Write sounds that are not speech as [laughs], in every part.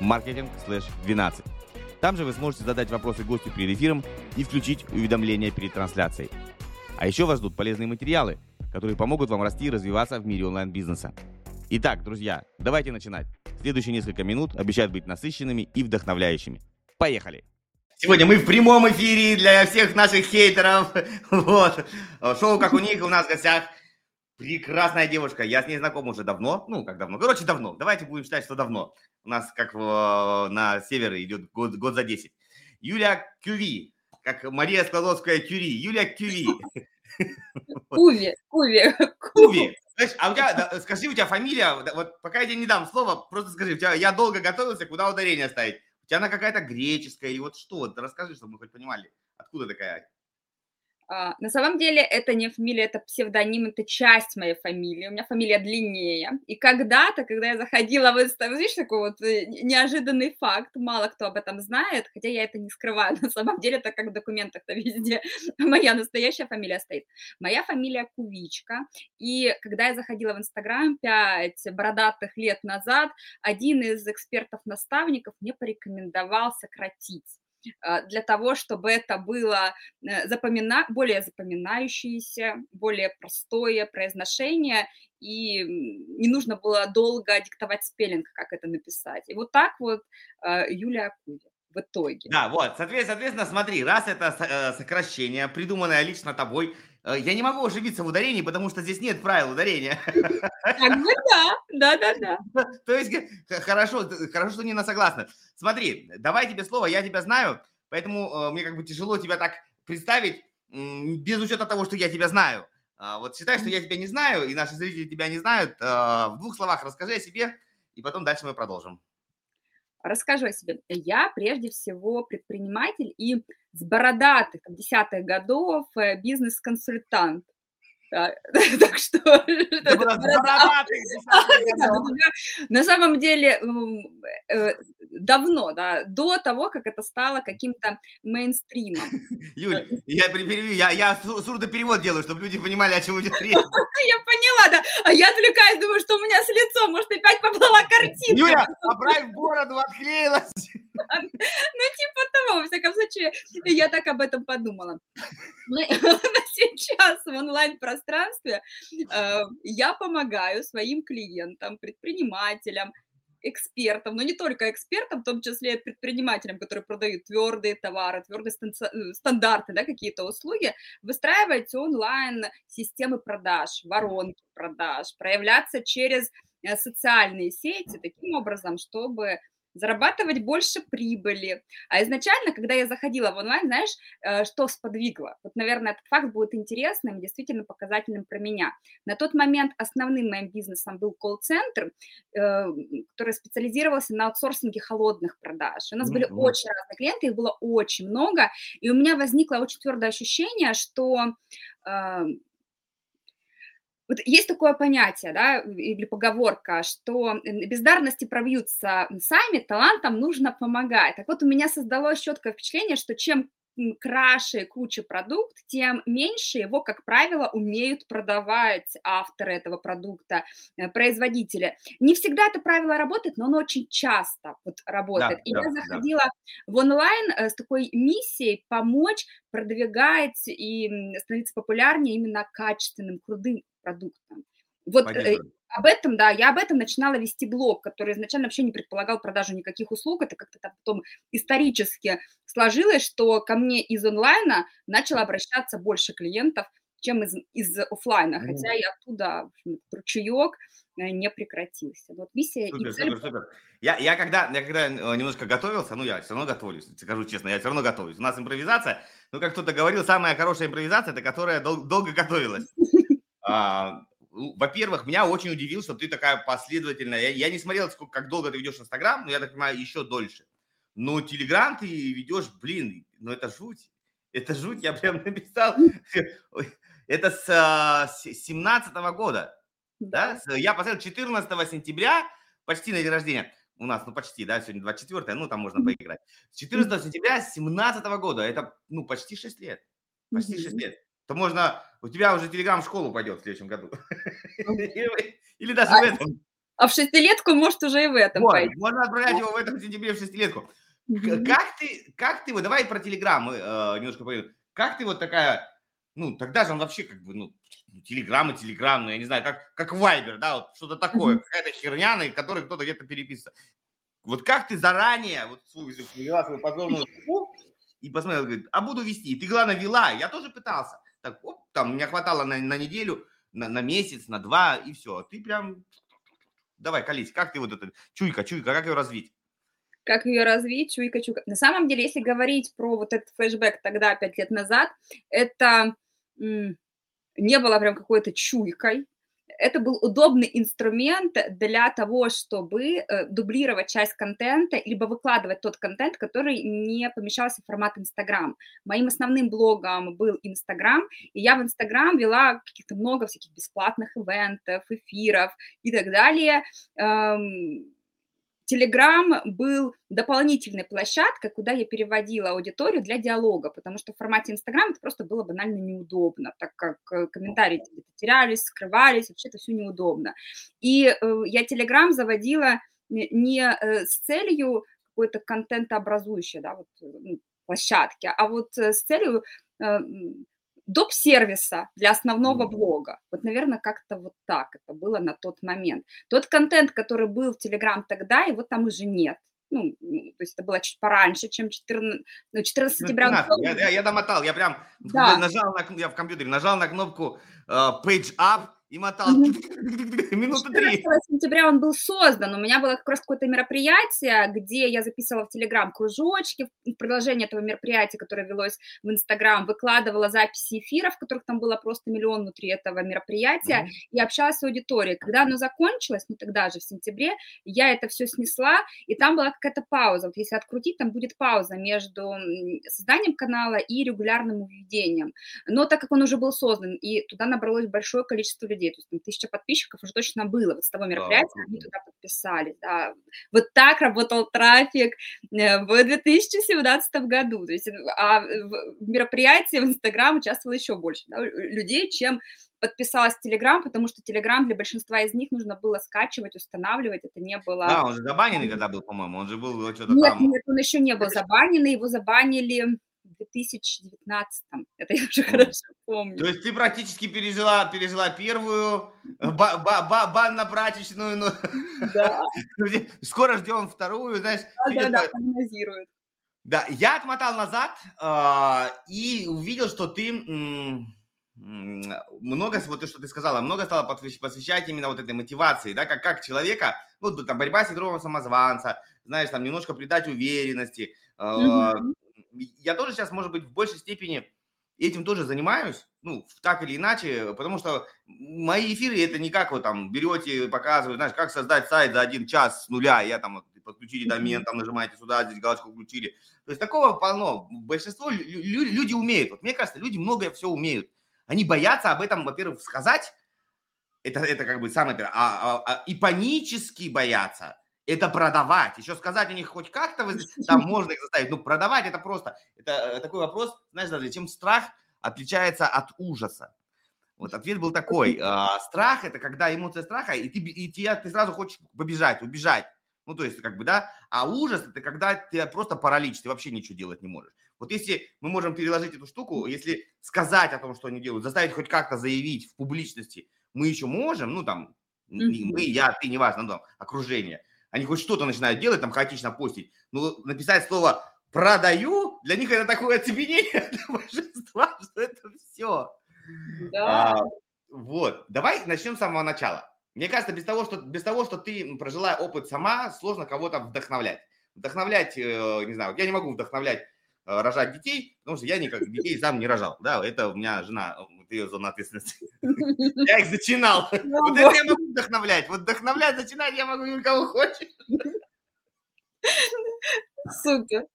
marketing/12. Там же вы сможете задать вопросы гостю перед эфиром и включить уведомления перед трансляцией. А еще вас ждут полезные материалы, которые помогут вам расти и развиваться в мире онлайн-бизнеса. Итак, друзья, давайте начинать. Следующие несколько минут обещают быть насыщенными и вдохновляющими. Поехали! Сегодня мы в прямом эфире для всех наших хейтеров. Вот. Шоу «Как у них» у нас в гостях прекрасная девушка. Я с ней знаком уже давно. Ну, как давно? Короче, давно. Давайте будем считать, что давно. У нас как в, на севере идет год, год за 10. Юлия Кюви, как Мария Складовская Кюри. Юлия Кюви. [laughs] Куви, [laughs] Куви. Куви. Знаешь, а у тебя, скажи, у тебя фамилия, вот пока я тебе не дам слово, просто скажи, у тебя, я долго готовился, куда ударение ставить. У тебя она какая-то греческая, и вот что? Расскажи, чтобы мы хоть понимали, откуда такая на самом деле это не фамилия, это псевдоним, это часть моей фамилии. У меня фамилия длиннее. И когда-то, когда я заходила в Инстаграм, видишь, такой вот э, неожиданный факт, мало кто об этом знает, хотя я это не скрываю. [laughs] На самом деле, это как в документах-то везде [laughs] моя настоящая фамилия стоит. Моя фамилия Кувичка. И когда я заходила в Инстаграм пять бородатых лет назад, один из экспертов-наставников мне порекомендовал сократить а, для того, чтобы это было э, запомина... более запоминающееся, более простое произношение, и не нужно было долго диктовать спеллинг, как это написать. И вот так вот а, Юлия Акуя в итоге. Да, вот, соответственно, смотри, раз это э, сокращение, придуманное лично тобой, я не могу оживиться в ударении, потому что здесь нет правил ударения. Как бы да, да, да, да. То есть хорошо, хорошо, что не на согласна. Смотри, давай тебе слово, я тебя знаю, поэтому э, мне как бы тяжело тебя так представить, без учета того, что я тебя знаю. А, вот считай, что я тебя не знаю, и наши зрители тебя не знают. В двух словах расскажи о себе, и потом дальше мы продолжим. Расскажу о себе. Я прежде всего предприниматель и с бородатых, десятых годов э, бизнес-консультант. [laughs] Так что... На самом деле, э, давно, да, до того, как это стало каким-то мейнстримом. [laughs] Юль, я перевью, я, я сурдоперевод делаю, чтобы люди понимали, о чем идет речь. [laughs] Я поняла, да. А я отвлекаюсь, думаю, что у меня с лицом, может, опять поплыла картинка. Юля, поправь бороду, отклеилась. [laughs] Ну, типа того, во всяком случае, я так об этом подумала. Сейчас в онлайн-пространстве э, я помогаю своим клиентам, предпринимателям, экспертам, но не только экспертам, в том числе предпринимателям, которые продают твердые товары, твердые э, стандарты, да, какие-то услуги, выстраивать онлайн системы продаж, воронки продаж, проявляться через э, социальные сети таким образом, чтобы зарабатывать больше прибыли. А изначально, когда я заходила в онлайн, знаешь, э, что сподвигло? Вот, наверное, этот факт будет интересным, действительно показательным про меня. На тот момент основным моим бизнесом был колл-центр, э, который специализировался на аутсорсинге холодных продаж. У нас mm-hmm. были очень разные клиенты, их было очень много, и у меня возникло очень твердое ощущение, что э, вот есть такое понятие, да, или поговорка, что бездарности пробьются сами, талантам нужно помогать. Так вот, у меня создалось четкое впечатление, что чем краше, круче продукт, тем меньше его, как правило, умеют продавать авторы этого продукта, э, производители. Не всегда это правило работает, но оно очень часто вот работает. Да, и да, я заходила да. в онлайн э, с такой миссией помочь продвигать и становиться популярнее именно качественным, крутым продуктом. Вот э, об этом, да, я об этом начинала вести блог, который изначально вообще не предполагал продажу никаких услуг. Это как-то там потом исторически сложилось, что ко мне из онлайна начало обращаться больше клиентов, чем из, из офлайна, mm. хотя и оттуда ручеек э, не прекратился. Вот миссия супер, и цель... Супер, супер. Я, я, когда, я когда э, немножко готовился, ну, я все равно готовлюсь, скажу честно, я все равно готовлюсь. У нас импровизация, ну, как кто-то говорил, самая хорошая импровизация, это которая дол- долго готовилась. А, во-первых, меня очень удивил, что ты такая последовательная. Я, я не смотрел, сколько, как долго ты ведешь Инстаграм, но я так понимаю, еще дольше. Но Телеграм ты ведешь, блин, ну это жуть. Это жуть, я прям [laughs] написал. Это с 17 -го года. Да. да? Я посмотрел 14 сентября, почти на день рождения. У нас, ну почти, да, сегодня 24 ну там можно поиграть. С 14 сентября 17 года, это, ну, почти 6 лет. Почти 6 лет. То можно, у тебя уже телеграм в школу пойдет в следующем году. [laughs] Или даже в а этом. А в шестилетку, может, уже и в этом вот, пойти. Можно отправлять его в этом сентябре в шестилетку. Как ты, как ты, вот давай про Телеграм э, немножко поговорим. Как ты вот такая, ну, тогда же он вообще как бы, ну, Телеграм и Телеграм, ну, я не знаю, как, как Вайбер, да, вот что-то такое, какая-то херня, на которой кто-то где-то переписывается. Вот как ты заранее вот свою, свою, свою позорную [laughs] и посмотрел, говорит, а буду вести. И ты, главное, вела. Я тоже пытался. Так, оп, там, меня хватало на, на неделю, на, на месяц, на два, и все. Ты прям, давай, колись, как ты вот это, чуйка, чуйка, как ее развить? как ее развить, чуйка, чуйка. На самом деле, если говорить про вот этот флешбэк тогда, пять лет назад, это не было прям какой-то чуйкой, это был удобный инструмент для того, чтобы э, дублировать часть контента, либо выкладывать тот контент, который не помещался в формат Инстаграм. Моим основным блогом был Инстаграм, и я в Инстаграм вела каких-то много всяких бесплатных ивентов, эфиров и так далее. Телеграм был дополнительной площадкой, куда я переводила аудиторию для диалога, потому что в формате Инстаграм это просто было банально неудобно, так как э, комментарии терялись, скрывались, вообще это все неудобно. И э, я Телеграм заводила не э, с целью какой-то контентообразующей да, вот, ну, площадки, а вот с целью доп. сервиса для основного блога. Вот, наверное, как-то вот так это было на тот момент. Тот контент, который был в Телеграм тогда, его там уже нет. Ну, то есть это было чуть пораньше, чем 14, ну, 14 ну, сентября. Ну, я, я, я домотал, я прям да. нажал на, я в компьютере нажал на кнопку uh, Page Up, и мотал [laughs] минуты три. сентября он был создан. У меня было как раз какое-то мероприятие, где я записывала в Телеграм кружочки. В продолжение этого мероприятия, которое велось в Инстаграм, выкладывала записи эфиров, в которых там было просто миллион внутри этого мероприятия, mm-hmm. и общалась с аудиторией. Когда оно закончилось, ну тогда же, в сентябре, я это все снесла, и там была какая-то пауза. Вот если открутить, там будет пауза между созданием канала и регулярным введением. Но так как он уже был создан, и туда набралось большое количество людей, людей, то есть там, тысяча подписчиков уже точно было вот с того мероприятия, да. они туда подписались, да. Вот так работал трафик э, в 2017 году, то есть а в мероприятии в Инстаграм участвовало еще больше да, людей, чем подписалась в Телеграм, потому что Телеграм для большинства из них нужно было скачивать, устанавливать, это не было... Да, он же забаненный когда был, по-моему, он же был что-то нет, там... Нет, он еще не был забаненный, его забанили 2019. Это я уже хорошо помню. То есть ты практически пережила, пережила первую э, ба ба ба банно-прачечную. Ну, да. [laughs] Скоро ждем вторую, знаешь. Да, да, да, прогнозируют. Да, я отмотал назад э, и увидел, что ты м- много, вот то, что ты сказала, много стала посвящать именно вот этой мотивации, да, как, как человека, ну, там, борьба с синдромом самозванца, знаешь, там, немножко придать уверенности, э, mm-hmm я тоже сейчас, может быть, в большей степени этим тоже занимаюсь, ну, так или иначе, потому что мои эфиры это не как вы там берете, показываете, знаешь, как создать сайт за один час с нуля, я там подключили домен, там нажимаете сюда, здесь галочку включили. То есть такого полно. Большинство люди умеют. Вот мне кажется, люди многое все умеют. Они боятся об этом, во-первых, сказать, это, это как бы самое первое, а, а, а, и панически боятся это продавать. Еще сказать о них хоть как-то, там [laughs] можно их заставить, но продавать это просто, это э, такой вопрос, знаешь, даже чем страх отличается от ужаса. Вот ответ был такой, э, [laughs] страх это когда эмоция страха, и ты, и тебя, ты сразу хочешь побежать, убежать. Ну, то есть, как бы, да, а ужас это когда ты просто паралич, ты вообще ничего делать не можешь. Вот если мы можем переложить эту штуку, если сказать о том, что они делают, заставить хоть как-то заявить в публичности, мы еще можем, ну, там, мы, я, ты, неважно, ну, там, окружение – они хоть что-то начинают делать, там хаотично постить, но написать слово «продаю», для них это такое оцепенение [laughs] для большинства, что это все. Да. А, вот, давай начнем с самого начала. Мне кажется, без того, что, без того, что ты прожила опыт сама, сложно кого-то вдохновлять. Вдохновлять, э, не знаю, я не могу вдохновлять э, рожать детей, потому что я никак детей сам не рожал. Да, это у меня жена ее зона ответственности. [laughs] Я их начинал. Ну вот это я могу вдохновлять. Вот вдохновлять, начинать я могу никого хочешь. Супер.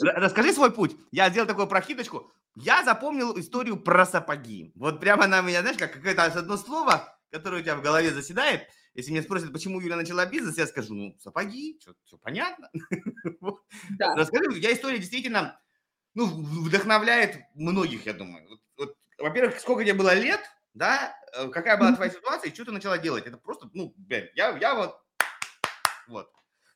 Расскажи свой путь. Я сделал такую прохиточку. Я запомнил историю про сапоги. Вот прямо на меня, знаешь, как какое-то одно слово, которое у тебя в голове заседает. Если меня спросят, почему Юля начала бизнес, я скажу, ну, сапоги, все понятно. [laughs] Да. Расскажи, тебя история действительно ну, вдохновляет многих, я думаю. Вот, вот, во-первых, сколько тебе было лет, да, э, какая была твоя ситуация и что ты начала делать? Это просто, ну, блин, я, я вот, вот,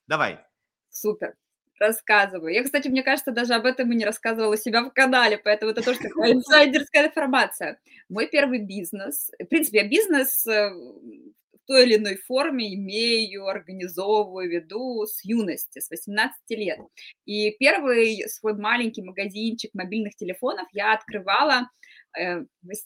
давай. Супер рассказываю. Я, кстати, мне кажется, даже об этом и не рассказывала у себя в канале, поэтому это тоже такая [laughs] инсайдерская информация. Мой первый бизнес, в принципе, я бизнес э, в той или иной форме имею, организовываю, веду с юности, с 18 лет. И первый свой маленький магазинчик мобильных телефонов я открывала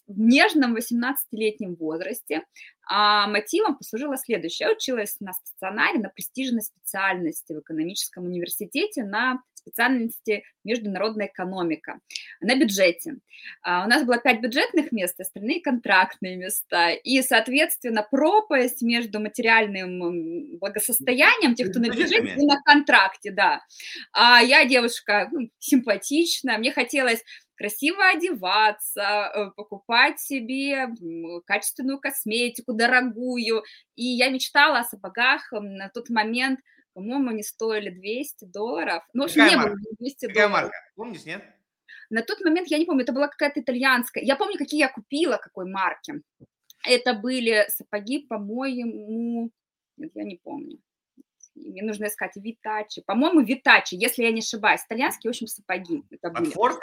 нежном 18-летнем возрасте. А мотивом послужило следующее. Я училась на стационаре, на престижной специальности в экономическом университете на специальности международная экономика на бюджете. А у нас было пять бюджетных мест, остальные контрактные места. И, соответственно, пропасть между материальным благосостоянием тех, кто на бюджете, и на контракте, да. А я девушка ну, симпатичная, мне хотелось красиво одеваться, э, покупать себе качественную косметику, дорогую. И я мечтала о сапогах на тот момент, по-моему, они стоили 200 долларов. Ну, в общем, Какая не марка? было 200 Какая долларов. марка? Помнишь, нет? На тот момент, я не помню, это была какая-то итальянская. Я помню, какие я купила, какой марки. Это были сапоги, по-моему, нет, я не помню. Мне нужно искать Витачи. По-моему, Витачи, если я не ошибаюсь. Итальянские, в общем, сапоги. Это были. От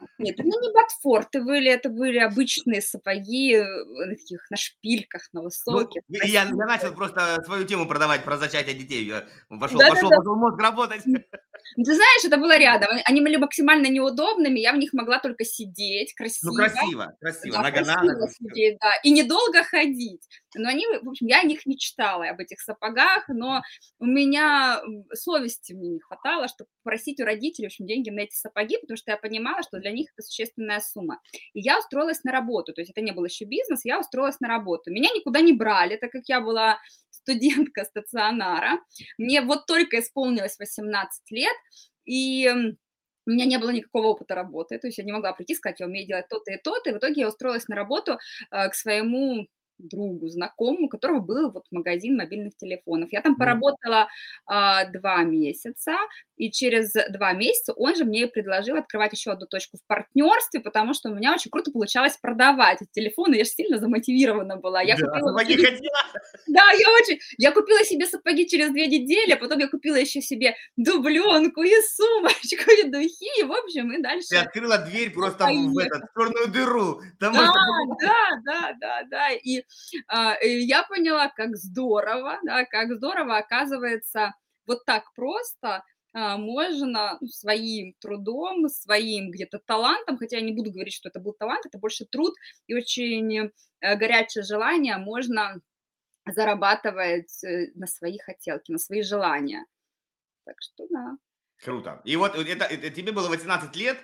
Нет, это не ботфорты были, это были обычные сапоги э, на таких, на шпильках, на ну, высоких. Ну, я, я начал просто свою тему продавать про зачатие детей. Пошел, да, пошел, да, пошел мозг работать. Ну, ты знаешь, это было рядом. Они были максимально неудобными, я в них могла только сидеть красиво. Ну, красиво, красиво, да, нога красиво на сидеть, да, и недолго ходить. Но они, в общем, я о них мечтала, об этих сапогах, но у меня совести мне не хватало, чтобы просить у родителей, в общем, деньги на эти сапоги, потому что я понимала, что для них это существенная сумма. И я устроилась на работу, то есть это не был еще бизнес, я устроилась на работу. Меня никуда не брали, так как я была студентка стационара. Мне вот только исполнилось 18 лет, и у меня не было никакого опыта работы, то есть я не могла прийти и сказать, я умею делать то-то и то-то, и в итоге я устроилась на работу э, к своему другу, знакомому, у которого был вот магазин мобильных телефонов. Я там поработала а, два месяца, и через два месяца он же мне предложил открывать еще одну точку в партнерстве, потому что у меня очень круто получалось продавать телефоны, я же сильно замотивирована была. Я да, купила сапоги себе... хотела. Да, я очень. Я купила себе сапоги через две недели, а потом я купила еще себе дубленку и сумочку, и духи, и в общем, и дальше. Ты открыла дверь просто в, этот, в черную дыру. Там да, да, да, да, да. И а, я поняла, как здорово, да, как здорово оказывается вот так просто а, можно ну, своим трудом, своим где-то талантом, хотя я не буду говорить, что это был талант, это больше труд и очень э, горячее желание, можно зарабатывать э, на свои хотелки, на свои желания. Так что да. Круто. И вот это, это тебе было 18 лет,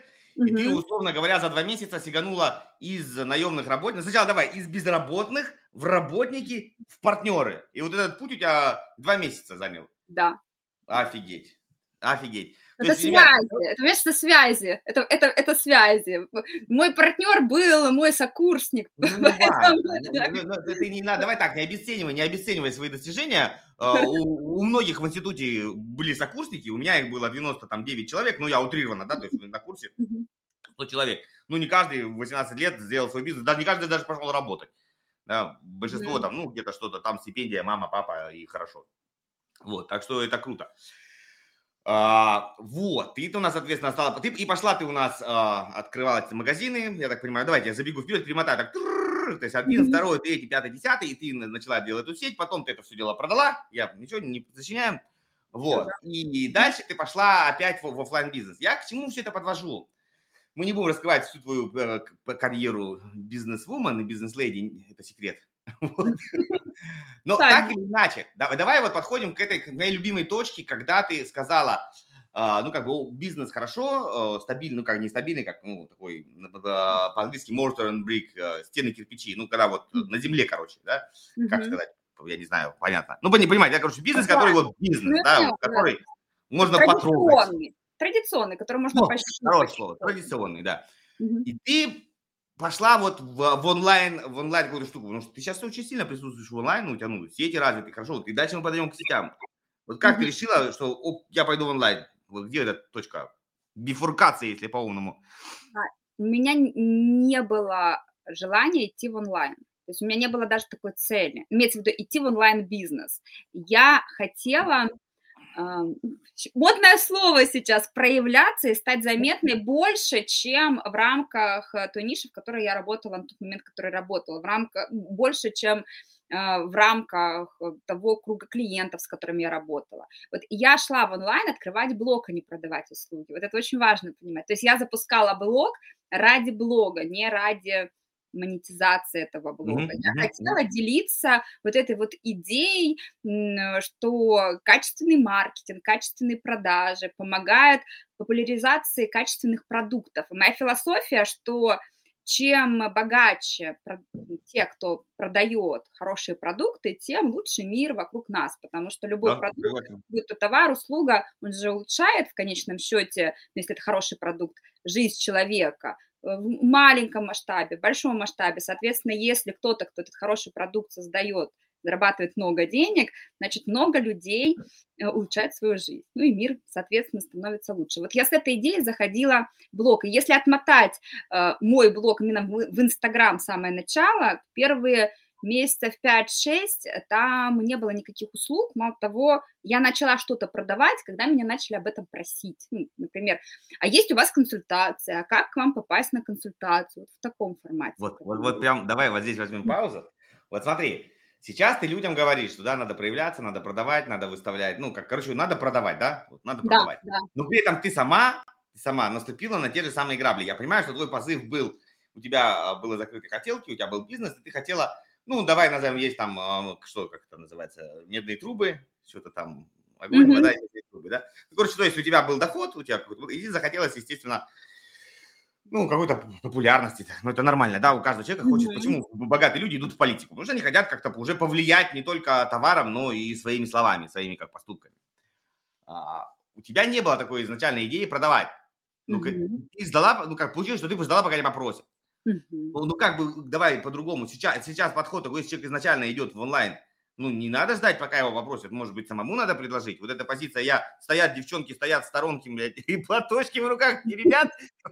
и ты, условно говоря, за два месяца сиганула из наемных работников. Сначала давай, из безработных в работники, в партнеры. И вот этот путь у тебя два месяца занял. Да. Офигеть. Офигеть. Это есть, связи, ребят... это, это связи, это, это, это связи. Мой партнер был мой сокурсник. Ну, ну, [laughs] ну, ну ты не надо, давай так, не обесценивай, не обесценивай свои достижения. А, [laughs] у, у многих в институте были сокурсники, у меня их было 99 человек, ну я утрированно, да, то есть на курсе 100 человек. Ну не каждый в 18 лет сделал свой бизнес, даже не каждый даже пошел работать. Да, большинство там, ну где-то что-то там, стипендия, мама, папа и хорошо. Вот, так что это круто. А, вот, ты у нас, соответственно, стала... Ты, и пошла ты у нас а, открывала эти магазины, я так понимаю. Давайте я забегу вперед, перемотаю так. То есть один, второй, третий, пятый, десятый, и ты начала делать эту сеть, потом ты это все дело продала, я ничего не сочиняем. Вот, и дальше ты пошла опять в, в офлайн бизнес. Я к чему все это подвожу? Мы не будем раскрывать всю твою э, карьеру бизнес-вумен и бизнес-леди, это секрет. [laughs] Но так или иначе, давай, давай вот подходим к этой к моей любимой точке, когда ты сказала, а, ну, как бы бизнес хорошо, стабильный, ну, как не стабильный, как, ну, такой, по-английски mortar and brick, стены кирпичи, ну, когда вот на земле, короче, да, как сказать, я не знаю, понятно. Ну, не понимаете, я, короче, бизнес, который вот бизнес, да, который можно потрогать. Традиционный, который можно ну, пощупать. Хорошее слово, традиционный, да. И ты пошла вот в, в онлайн, в онлайн какую-то штуку, потому что ты сейчас очень сильно присутствуешь в онлайн, ну, у тебя, ну, сети развиты, хорошо, вот, и дальше мы подойдем к сетям. Вот как mm-hmm. ты решила, что о, я пойду в онлайн? Вот где эта точка бифуркации, если по-умному? А, у меня не было желания идти в онлайн. То есть у меня не было даже такой цели. Имеется в виду идти в онлайн-бизнес. Я хотела модное слово сейчас, проявляться и стать заметной больше, чем в рамках э, той ниши, в которой я работала на тот момент, в которой работала, в рамках, больше, чем э, в рамках того круга клиентов, с которыми я работала. Вот я шла в онлайн открывать блог, а не продавать услуги. Вот это очень важно понимать. То есть я запускала блог ради блога, не ради монетизации этого блога. Mm-hmm. Я хотела делиться вот этой вот идеей, что качественный маркетинг, качественные продажи помогают популяризации качественных продуктов. И моя философия, что чем богаче те, кто продает хорошие продукты, тем лучше мир вокруг нас, потому что любой да, продукт, будь то товар, услуга, он же улучшает в конечном счете, если это хороший продукт, жизнь человека в маленьком масштабе, в большом масштабе. Соответственно, если кто-то, кто этот хороший продукт создает, зарабатывает много денег, значит, много людей э, улучшает свою жизнь. Ну и мир, соответственно, становится лучше. Вот я с этой идеей заходила в блог. И если отмотать э, мой блог именно в, в Инстаграм самое начало, первые месяцев 5-6 там не было никаких услуг. Мало того, я начала что-то продавать, когда меня начали об этом просить. Ну, например, а есть у вас консультация, а как к вам попасть на консультацию? Вот в таком формате. Вот, вот, вот прям, давай вот здесь возьмем паузу. Вот смотри, сейчас ты людям говоришь, что да, надо проявляться, надо продавать, надо выставлять, ну, как, короче, надо продавать, да? Вот, надо продавать. Да, да. Но при этом ты сама, ты сама наступила на те же самые грабли. Я понимаю, что твой позыв был, у тебя а, было закрытые хотелки, у тебя был бизнес, и ты хотела ну, давай назовем, есть там, а, что, как это называется, медные трубы, что-то там, огонь, mm-hmm. вода медные трубы, да? Короче, то есть у тебя был доход, у тебя и захотелось, естественно, ну, какой-то популярности. Ну, это нормально, да, у каждого человека хочет. Mm-hmm. Почему богатые люди идут в политику? Потому что они хотят как-то уже повлиять не только товаром, но и своими словами, своими как поступками. А, у тебя не было такой изначальной идеи продавать. Ну, mm-hmm. ты сдала, ну, как получилось, что ты ждала, пока не попросят. Ну, ну, как бы, давай по-другому. Сейчас, сейчас подход такой, если человек изначально идет в онлайн, ну, не надо ждать, пока его попросят. Может быть, самому надо предложить. Вот эта позиция, я, стоят девчонки, стоят в сторонке, блядь, [laughs] и платочки в руках не ребят. [laughs]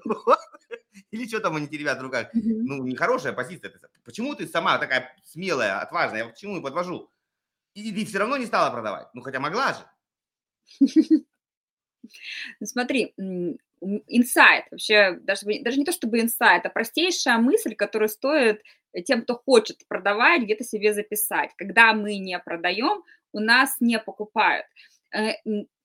Или что там они ребят в руках. Ну, нехорошая позиция. Почему ты сама такая смелая, отважная? Я почему и подвожу? И ты все равно не стала продавать. Ну, хотя могла же. [laughs] Ну, смотри, инсайт, вообще даже, даже не то чтобы инсайт, а простейшая мысль, которую стоит тем, кто хочет продавать, где-то себе записать. Когда мы не продаем, у нас не покупают.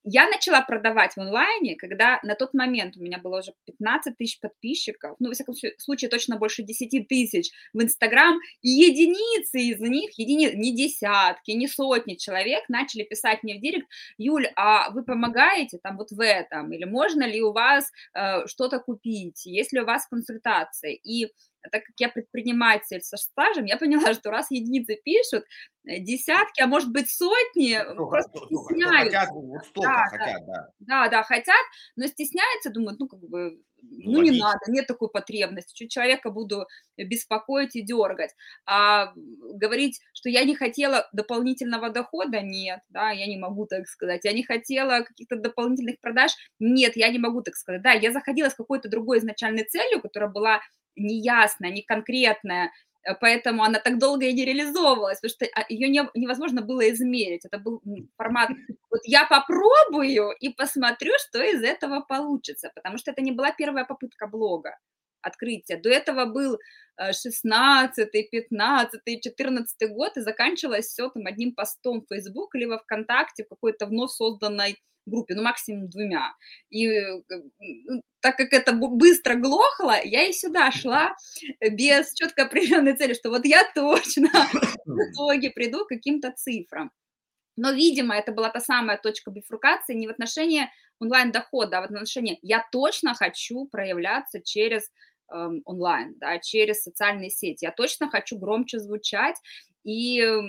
Я начала продавать в онлайне, когда на тот момент у меня было уже 15 тысяч подписчиков, ну, во всяком случае, точно больше 10 тысяч в Инстаграм, и единицы из них, едини, не десятки, не сотни человек начали писать мне в директ, Юль, а вы помогаете там вот в этом, или можно ли у вас э, что-то купить, есть ли у вас консультация, и так как я предприниматель со стажем, я поняла, [laughs] что раз единицы пишут, э, десятки, а может быть сотни, ну, просто стесняются. Хотят, вот столько да, хотят, да. Да, да, хотят, но стесняются, думают, ну, как бы, ну, ну не надо, нет такой потребности, что человека буду беспокоить и дергать. А говорить, что я не хотела дополнительного дохода, нет, да, я не могу так сказать. Я не хотела каких-то дополнительных продаж, нет, я не могу так сказать. Да, я заходила с какой-то другой изначальной целью, которая была неясная, неконкретная, э, поэтому она так долго и не реализовывалась, потому что а, ее не, невозможно было измерить. Это был формат, вот я попробую и посмотрю, что из этого получится, потому что это не была первая попытка блога открытия. До этого был 16, 15, 14 год, и заканчивалось все там одним постом в Facebook или во ВКонтакте в какой-то вновь созданной группе, ну, максимум двумя. И э, ну, так как это быстро глохло, я и сюда шла без четко определенной цели, что вот я точно [laughs] в итоге приду к каким-то цифрам. Но, видимо, это была та самая точка бифуркации не в отношении онлайн-дохода, а в отношении «я точно хочу проявляться через э, онлайн, да, через социальные сети, я точно хочу громче звучать, и э,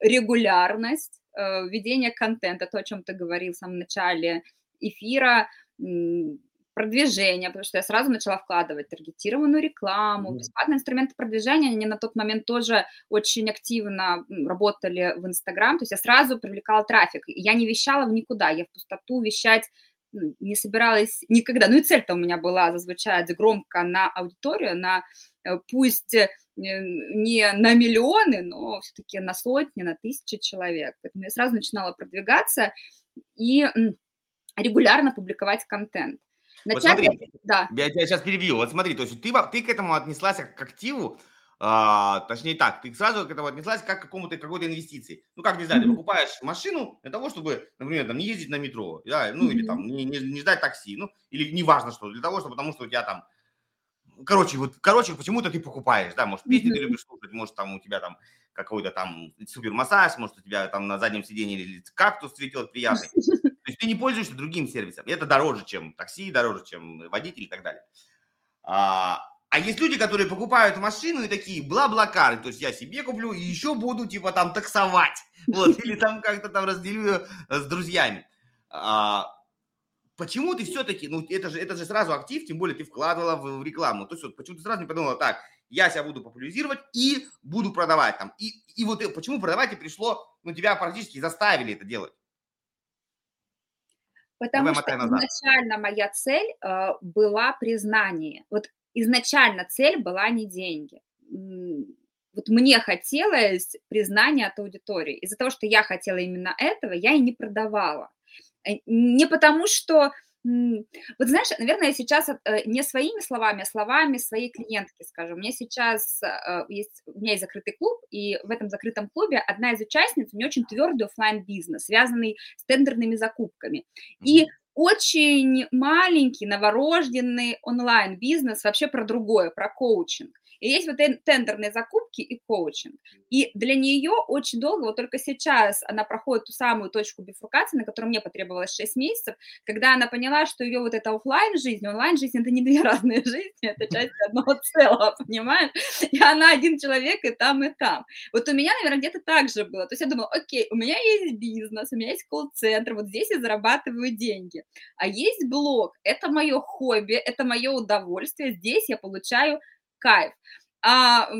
регулярность э, ведения контента, то, о чем ты говорил в самом начале эфира, продвижение, потому что я сразу начала вкладывать таргетированную рекламу, mm-hmm. бесплатные инструменты продвижения, они на тот момент тоже очень активно работали в Инстаграм, то есть я сразу привлекала трафик, я не вещала в никуда, я в пустоту вещать не собиралась никогда, ну и цель-то у меня была зазвучать громко на аудиторию, на э, пусть не на миллионы, но все-таки на сотни, на тысячи человек. Поэтому я сразу начинала продвигаться и регулярно публиковать контент. Начать... Вот смотри, да. я тебя сейчас перебью. Вот смотри, то есть ты, ты к этому отнеслась как к активу, а, точнее так, ты сразу к этому отнеслась как к какому-то какой-то инвестиции. Ну, как, не знаю, mm-hmm. ты покупаешь машину для того, чтобы, например, там, не ездить на метро, да, ну, mm-hmm. или там не, не, не ждать такси, ну, или неважно что, для того, чтобы, потому что у тебя там, короче, вот, короче, почему-то ты покупаешь, да, может, песни mm-hmm. ты любишь слушать, может, там у тебя там какой-то там супер массаж, может, у тебя там на заднем сиденье кактус цветет приятный. [laughs] То есть ты не пользуешься другим сервисом. Это дороже, чем такси, дороже, чем водитель и так далее. А, а есть люди, которые покупают машину и такие бла-бла-кары, то есть я себе куплю и еще буду типа там таксовать, вот, [laughs] или там как-то там разделю э, с друзьями. А, почему ты все-таки, ну это же, это же сразу актив, тем более ты вкладывала в, в рекламу, то есть вот почему ты сразу не подумала, так, я себя буду популяризировать и буду продавать там. И, и вот почему продавать и пришло, ну тебя практически заставили это делать. Потому Давай что изначально моя цель э, была признание. Вот изначально цель была не деньги. Вот мне хотелось признания от аудитории. Из-за того, что я хотела именно этого, я и не продавала. Э, не потому, что вот знаешь, наверное, я сейчас э, не своими словами, а словами своей клиентки скажу. У меня сейчас э, есть, у меня есть закрытый клуб, и в этом закрытом клубе одна из участниц, у нее очень твердый офлайн бизнес связанный с тендерными закупками. И очень маленький, новорожденный онлайн-бизнес вообще про другое, про коучинг. И есть вот тендерные закупки и коучинг. И для нее очень долго, вот только сейчас она проходит ту самую точку бифуркации, на которую мне потребовалось 6 месяцев, когда она поняла, что ее вот эта офлайн жизнь онлайн жизнь это не две [laughs] разные жизни, это часть одного целого, понимаешь? И она один человек и там, и там. Вот у меня, наверное, где-то так же было. То есть я думала, окей, у меня есть бизнес, у меня есть колл-центр, вот здесь я зарабатываю деньги. А есть блог, это мое хобби, это мое удовольствие, здесь я получаю кайф. А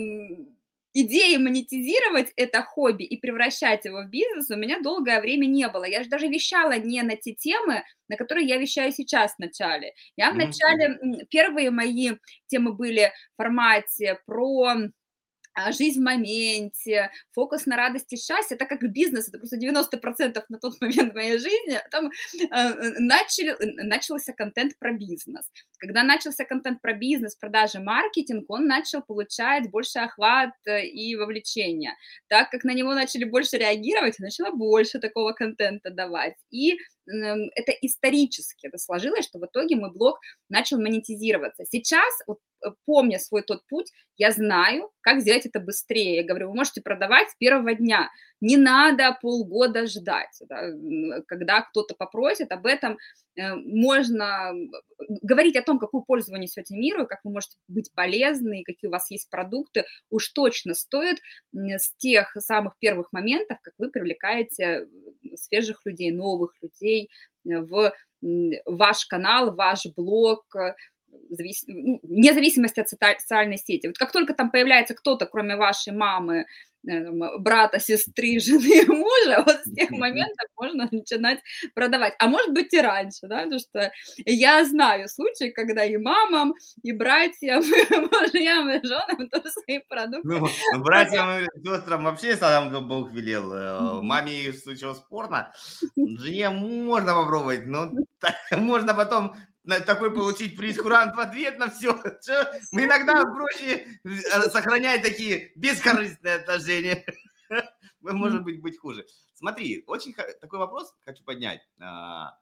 идеи монетизировать это хобби и превращать его в бизнес у меня долгое время не было. Я же даже вещала не на те темы, на которые я вещаю сейчас в начале. Я в начале, первые мои темы были в формате про жизнь в моменте, фокус на радости, счастье, так как бизнес, это просто 90% на тот момент моей жизни, там э, начали, начался контент про бизнес. Когда начался контент про бизнес, продажи, маркетинг, он начал получать больше охват э, и вовлечения. Так как на него начали больше реагировать, начала больше такого контента давать. И это исторически это сложилось, что в итоге мой блог начал монетизироваться. Сейчас, вот, э, помня свой тот путь, я знаю, как сделать это быстрее. Я говорю, вы можете продавать с первого дня. Не надо полгода ждать. Да, когда кто-то попросит об этом, э, можно говорить о том, какую пользу вы несете миру, как вы можете быть полезны, какие у вас есть продукты, уж точно стоит с тех самых первых моментов, как вы привлекаете свежих людей, новых людей в ваш канал, ваш блог, завис... Ну, вне зависимости от социальной сети. Вот как только там появляется кто-то, кроме вашей мамы, Э, брата, сестры, [laughs] жены, мужа, вот с тех моментов можно начинать продавать. А может быть и раньше, да, потому что я знаю случаи, когда и мамам, и братьям, [laughs] и мужьям, и женам тоже свои продукты. Ну, [laughs] братьям и сестрам вообще сам Бог велел. Э, маме случае спорно, жене можно попробовать, но можно потом такой получить прескурант в ответ на все. [laughs] Мы иногда проще э, сохранять такие бескорыстные отношения. [laughs] Может быть, быть хуже. Смотри, очень такой вопрос хочу поднять. А,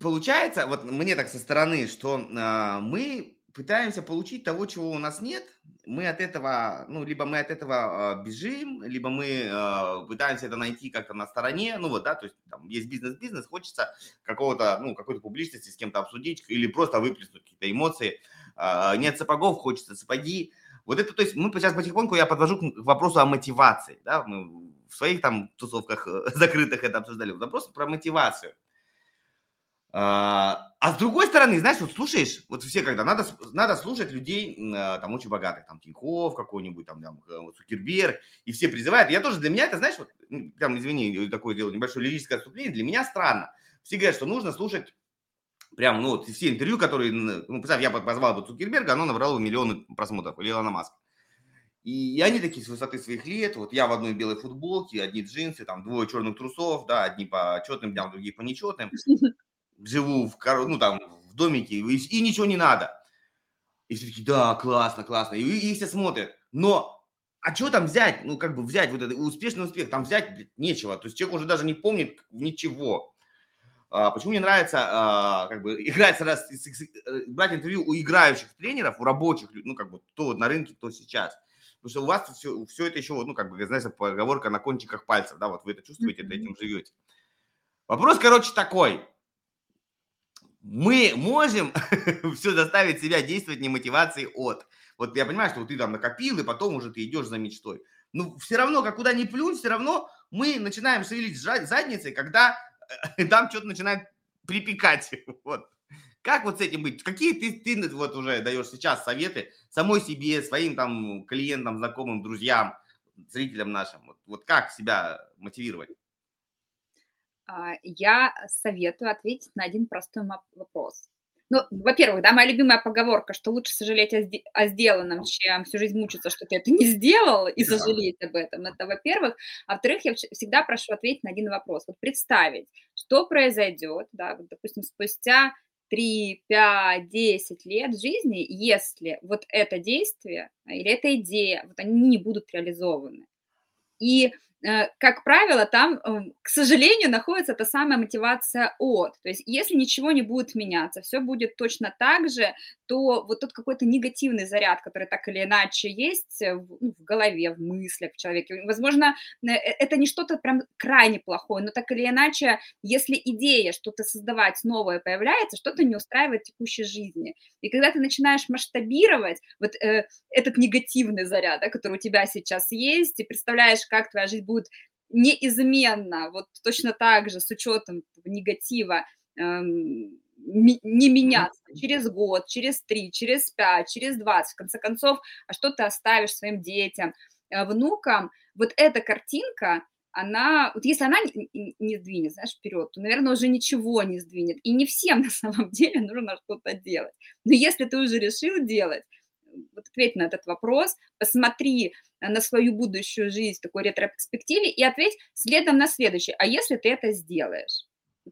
получается, вот мне так со стороны, что а, мы пытаемся получить того, чего у нас нет. Мы от этого, ну, либо мы от этого э, бежим, либо мы э, пытаемся это найти как-то на стороне. Ну, вот, да, то есть там есть бизнес-бизнес, хочется какого-то, ну, какой-то публичности с кем-то обсудить или просто выплеснуть какие-то эмоции. Э, нет сапогов, хочется сапоги. Вот это, то есть мы сейчас потихоньку я подвожу к вопросу о мотивации, да, мы в своих там тусовках [laughs] закрытых это обсуждали. Вопрос про мотивацию. А, а с другой стороны, знаешь, вот слушаешь, вот все когда, надо, надо слушать людей а, там очень богатых, там Тиньков какой-нибудь, там, там Цукерберг, и все призывают. Я тоже, для меня это, знаешь, вот, там, извини, такое дело, небольшое лирическое отступление, для меня странно. Все говорят, что нужно слушать прям, ну, вот все интервью, которые, ну, представь, я позвал бы Цукерберга, оно набрало миллионы просмотров, или Илона Маска. И они такие с высоты своих лет, вот я в одной белой футболке, одни джинсы, там двое черных трусов, да, одни по четным дням, другие по нечетным живу в, ну, там, в домике, и, и ничего не надо. И все таки да, классно, классно. И, и все смотрят. Но, а что там взять? Ну, как бы взять вот этот успешный успех, там взять блядь, нечего. То есть человек уже даже не помнит ничего. А, почему мне нравится а, как бы играть раз, э, брать интервью у играющих тренеров, у рабочих, ну, как бы, то на рынке, то сейчас. Потому что у вас все, все это еще, ну, как бы, знаешь, поговорка на кончиках пальцев, да, вот вы это чувствуете, mm-hmm. этим живете. Вопрос, короче, такой мы можем [laughs] все заставить себя действовать не мотивацией от. Вот я понимаю, что вот ты там накопил, и потом уже ты идешь за мечтой. Но все равно, как куда ни плюнь, все равно мы начинаем шевелить задницей, когда [laughs] там что-то начинает припекать. [laughs] Вот. Как вот с этим быть? Какие ты, ты вот уже даешь сейчас советы самой себе, своим там клиентам, знакомым, друзьям, зрителям нашим? Вот, вот как себя мотивировать? А, я советую ответить на один простой вопрос. Ну, во-первых, да, моя любимая поговорка, что лучше сожалеть о, о сделанном, чем всю жизнь мучиться, что ты это не сделал, и сожалеть об этом. Это во-первых. А во-вторых, я всегда прошу ответить на один вопрос. Вот представить, что произойдет, да, вот, допустим, спустя 3, 5, 10 лет жизни, если вот это действие или эта идея, вот они не будут реализованы. И как правило, там, эм, к сожалению, находится та самая мотивация от. То есть если ничего не будет меняться, все будет точно так же, то вот тот какой-то негативный заряд, который так или иначе есть в, ну, в голове, в мыслях в человеке, возможно, э, э, это не что-то прям крайне плохое, но так или иначе, если идея что-то создавать новое появляется, что-то не устраивает текущей жизни. И когда ты начинаешь масштабировать вот э, этот негативный заряд, да, который у тебя сейчас есть, и представляешь, как твоя жизнь будет неизменно, вот точно так же, с учетом негатива, эм, не меняться через год, через три, через пять, через двадцать, в конце концов, а что ты оставишь своим детям, э, внукам, вот эта картинка, она, вот если она не, не сдвинет, знаешь, вперед, то, наверное, уже ничего не сдвинет. И не всем [laughs] на самом деле нужно что-то делать. Но если ты уже решил делать, вот ответь на этот вопрос, посмотри на свою будущую жизнь в такой ретроспективе и ответь следом на следующий. А если ты это сделаешь?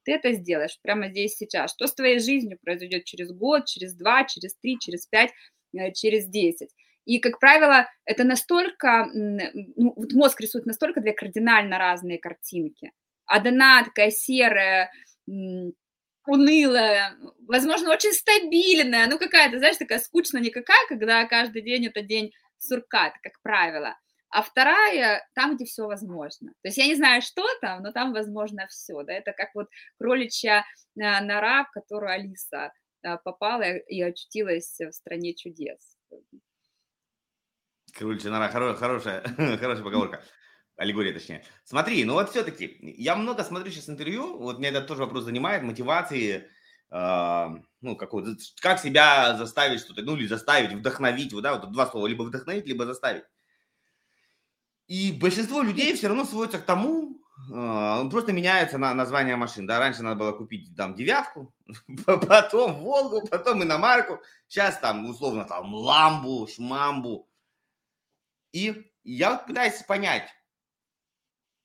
Ты это сделаешь прямо здесь сейчас. Что с твоей жизнью произойдет через год, через два, через три, через пять, э, через десять? И, как правило, это настолько, ну, вот мозг рисует настолько две кардинально разные картинки. Одна такая серая, унылая, возможно, очень стабильная, ну какая-то, знаешь, такая скучно никакая, когда каждый день это день сурка, как правило. А вторая там, где все возможно. То есть я не знаю, что там, но там возможно все. Да? Это как вот кроличья э, нора, в которую Алиса э, попала и очутилась в стране чудес. Кроличья нора, хорошая, хорошая, [laughs] хорошая поговорка. Аллегория, точнее. Смотри, ну вот все-таки, я много смотрю сейчас интервью, вот меня этот тоже вопрос занимает, мотивации, э, ну, какой как себя заставить что-то, ну, или заставить, вдохновить, вот, да, вот два слова, либо вдохновить, либо заставить. И большинство людей все равно сводится к тому, э, просто меняется на название машин, да, раньше надо было купить там девятку, [laughs] потом Волгу, потом иномарку, сейчас там условно там ламбу, шмамбу. И я вот пытаюсь понять,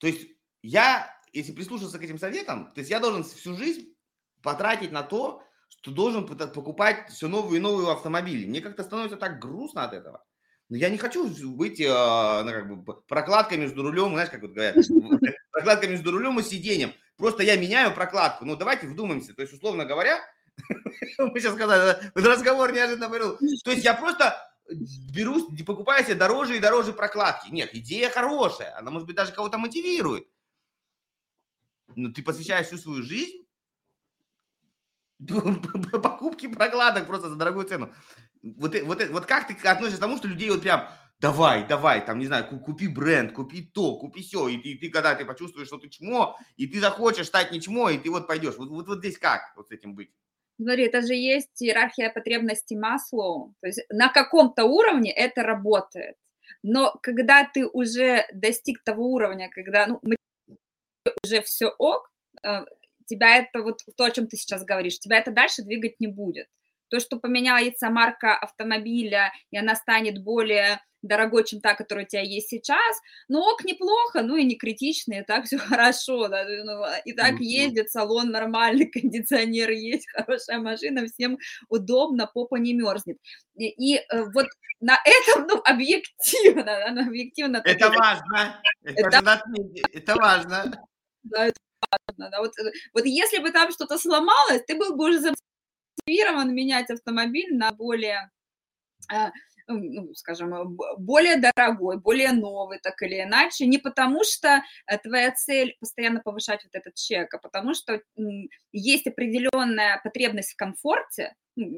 то есть я, если прислушаться к этим советам, то есть я должен всю жизнь потратить на то, что должен покупать все новые и новые автомобили. Мне как-то становится так грустно от этого. Но я не хочу быть э, ну, как бы, прокладкой между рулем, знаешь, как вот говорят, [laughs] прокладка между рулем и сиденьем. Просто я меняю прокладку. Ну, давайте вдумаемся. То есть, условно говоря, [laughs] Мы сейчас сказали, разговор неожиданно был. То есть я просто беру, покупаю себе дороже и дороже прокладки. Нет, идея хорошая, она, может быть, даже кого-то мотивирует. Но ты посвящаешь всю свою жизнь [laughs] покупки прокладок просто за дорогую цену. Вот, вот, вот как ты относишься к тому, что людей вот прям давай, давай, там, не знаю, купи бренд, купи то, купи все, и ты, ты когда ты почувствуешь, что ты чмо, и ты захочешь стать не чмо, и ты вот пойдешь. Вот, вот, вот здесь как вот с этим быть? Смотри, это же есть иерархия потребностей Маслоу. То есть на каком-то уровне это работает. Но когда ты уже достиг того уровня, когда ну, уже все ок, э, тебя это вот то, о чем ты сейчас говоришь, тебя это дальше двигать не будет. То, что поменяется марка автомобиля, и она станет более дорогой, чем та, которая у тебя есть сейчас, ну ок, неплохо, ну и не критично, и так все [laughs] хорошо, да, ну, и так ездит, салон нормальный, [laughs] кондиционер есть, хорошая машина, всем удобно, попа не мерзнет. И, и э, вот на этом, ну, объективно, да, ну, объективно. Это важно, это, это, это важно. Да, это важно, да, вот, э, вот если бы там что-то сломалось, ты был бы уже замотивирован менять автомобиль на более а, ну, скажем, э, более дорогой, более новый, так или иначе, не потому что э, твоя цель постоянно повышать вот этот чек, а потому что есть определенная потребность в комфорте,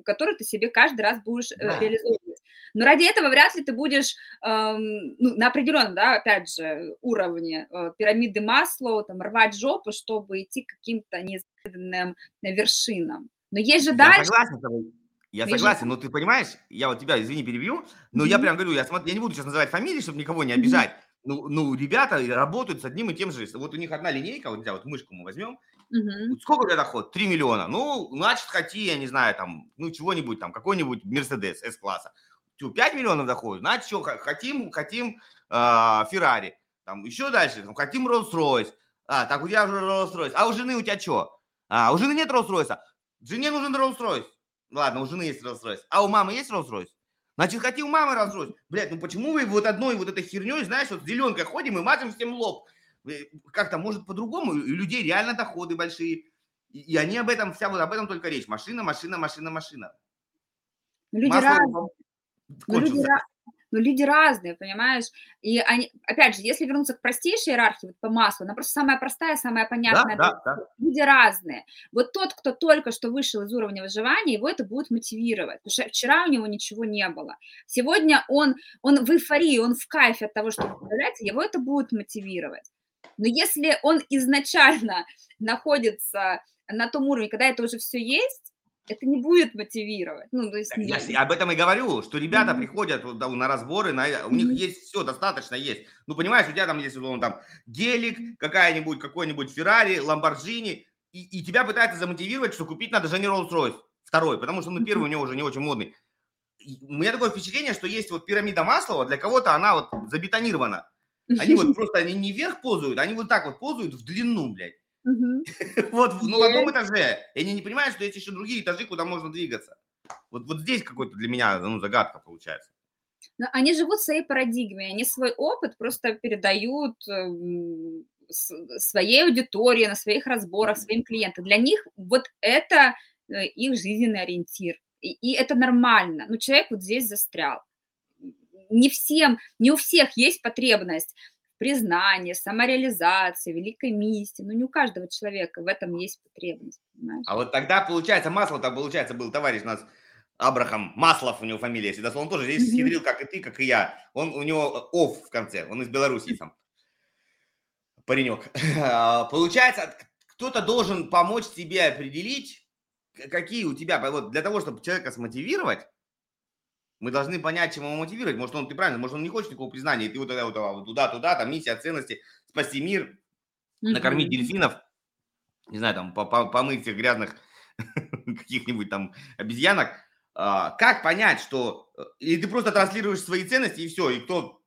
которую ты себе каждый раз будешь э, да. реализовывать. Но ради этого вряд ли ты будешь эм, ну, на определенном, да, опять же, уровне э, пирамиды Маслоу, там, рвать жопу, чтобы идти к каким-то неизведанным вершинам. Но есть же Я дальше... Согласен Я согласен, но ты понимаешь, я вот тебя, извини, перебью, но mm-hmm. я прям говорю, я, смотрю, я не буду сейчас называть фамилии, чтобы никого не обижать. Mm-hmm. Ну, ну, ребята работают с одним и тем же. Вот у них одна линейка, вот, вот мышку мы возьмем. Mm-hmm. Сколько у тебя доход? 3 миллиона. Ну, значит, хоти, я не знаю, там, ну, чего-нибудь, там, какой-нибудь Мерседес S-класса. 5 миллионов доходит, значит, что, хотим, хотим э, Феррари. Там, еще дальше, там, хотим Rolls-Royce. А, так, у тебя уже Rolls-Royce. А у жены у тебя что? А, у жены нет Rolls-Royce. Жене нужен Rolls-Royce. Ладно, у жены есть Rolls-Royce. А у мамы есть Rolls-Royce? Значит, хотим у мамы Rolls-Royce. Блядь, ну почему вы вот одной вот этой херней, знаешь, вот зеленкой ходим и мажем всем лоб? Как-то, может, по-другому? У людей реально доходы большие. И, они об этом, вся вот об этом только речь. Машина, машина, машина, машина. Люди Масло разные. Ну, люди, но люди разные, понимаешь? И они, опять же, если вернуться к простейшей иерархии, вот по маслу, она просто самая простая, самая понятная. Да, да, да. Люди разные. Вот тот, кто только что вышел из уровня выживания, его это будет мотивировать, потому что вчера у него ничего не было. Сегодня он, он в эйфории, он в кайфе от того, что управляется, его это будет мотивировать. Но если он изначально [laughs] находится на том уровне, когда это уже все есть, это не будет мотивировать. Ну, то есть, я об этом и говорю, что ребята mm-hmm. приходят на разборы, на, у них mm-hmm. есть все, достаточно есть. Ну, понимаешь, у тебя там есть, условно, там, гелик, какая-нибудь, какой-нибудь Феррари, Ламборджини, и, и тебя пытаются замотивировать, что купить надо же не Rolls-Royce, второй, потому что, ну, первый у него уже не очень модный. у меня такое впечатление, что есть вот пирамида Маслова, для кого-то она вот забетонирована. Они вот [laughs] просто, они не вверх позуют, они вот так вот позуют в длину, блядь. [laughs] Вот, ну, в одном этаже. И они не понимают, что есть еще другие этажи, куда можно двигаться. Вот, вот здесь какой-то для меня ну, загадка получается. Но они живут в своей парадигме, они свой опыт просто передают эм, своей аудитории, на своих разборах, своим клиентам. Для них вот это э, их жизненный ориентир. И, и это нормально. Но человек вот здесь застрял. Не всем, не у всех есть потребность признание, самореализация, великой миссии. Ну, не у каждого человека в этом есть потребность. Понимаешь? А вот тогда, получается, масло там, получается, был товарищ у нас, Абрахам Маслов у него фамилия, если он тоже здесь mm-hmm. схитрил, как и ты, как и я. Он, у него оф в конце, он из Беларуси сам. Паренек. [laughs] А, получается, кто-то должен помочь тебе определить, какие у тебя, вот для того, чтобы человека смотивировать, мы должны понять, чем его мотивировать. Может, он, ты правильно, может, он не хочет никакого признания, и ты вот, тогда вот, вот туда, туда, там миссия ценности, спасти мир, mm-hmm. накормить дельфинов, не знаю, там, помыть всех грязных [laughs] каких-нибудь там обезьянок. А, как понять, что... Э, или ты просто транслируешь свои ценности, и все, и кто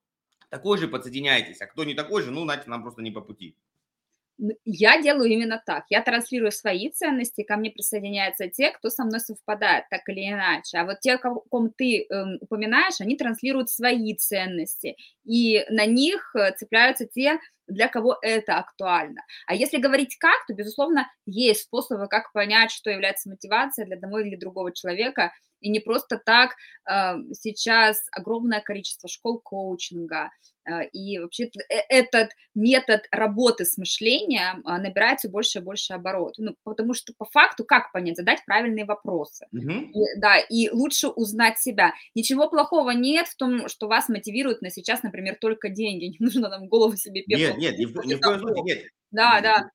такой же, подсоединяйтесь, а кто не такой же, ну, значит, нам просто не по пути. Я делаю именно так. Я транслирую свои ценности, ко мне присоединяются те, кто со мной совпадает, так или иначе. А вот те, о ком ты э, упоминаешь, они транслируют свои ценности, и на них э, цепляются те, для кого это актуально. А если говорить как, то, безусловно, есть способы, как понять, что является мотивацией для одного или другого человека, и не просто так э, сейчас огромное количество школ коучинга, э, и вообще э, этот метод работы с мышлением э, набирает все больше и больше оборот. Ну, потому что по факту как понять? Задать правильные вопросы. Mm-hmm. И, да, и лучше узнать себя. Ничего плохого нет в том, что вас мотивирует на сейчас, например, только деньги. [laughs] Не нужно нам голову себе пеплом. Нет, нет, ни в, ни в коем случае нет. Да, да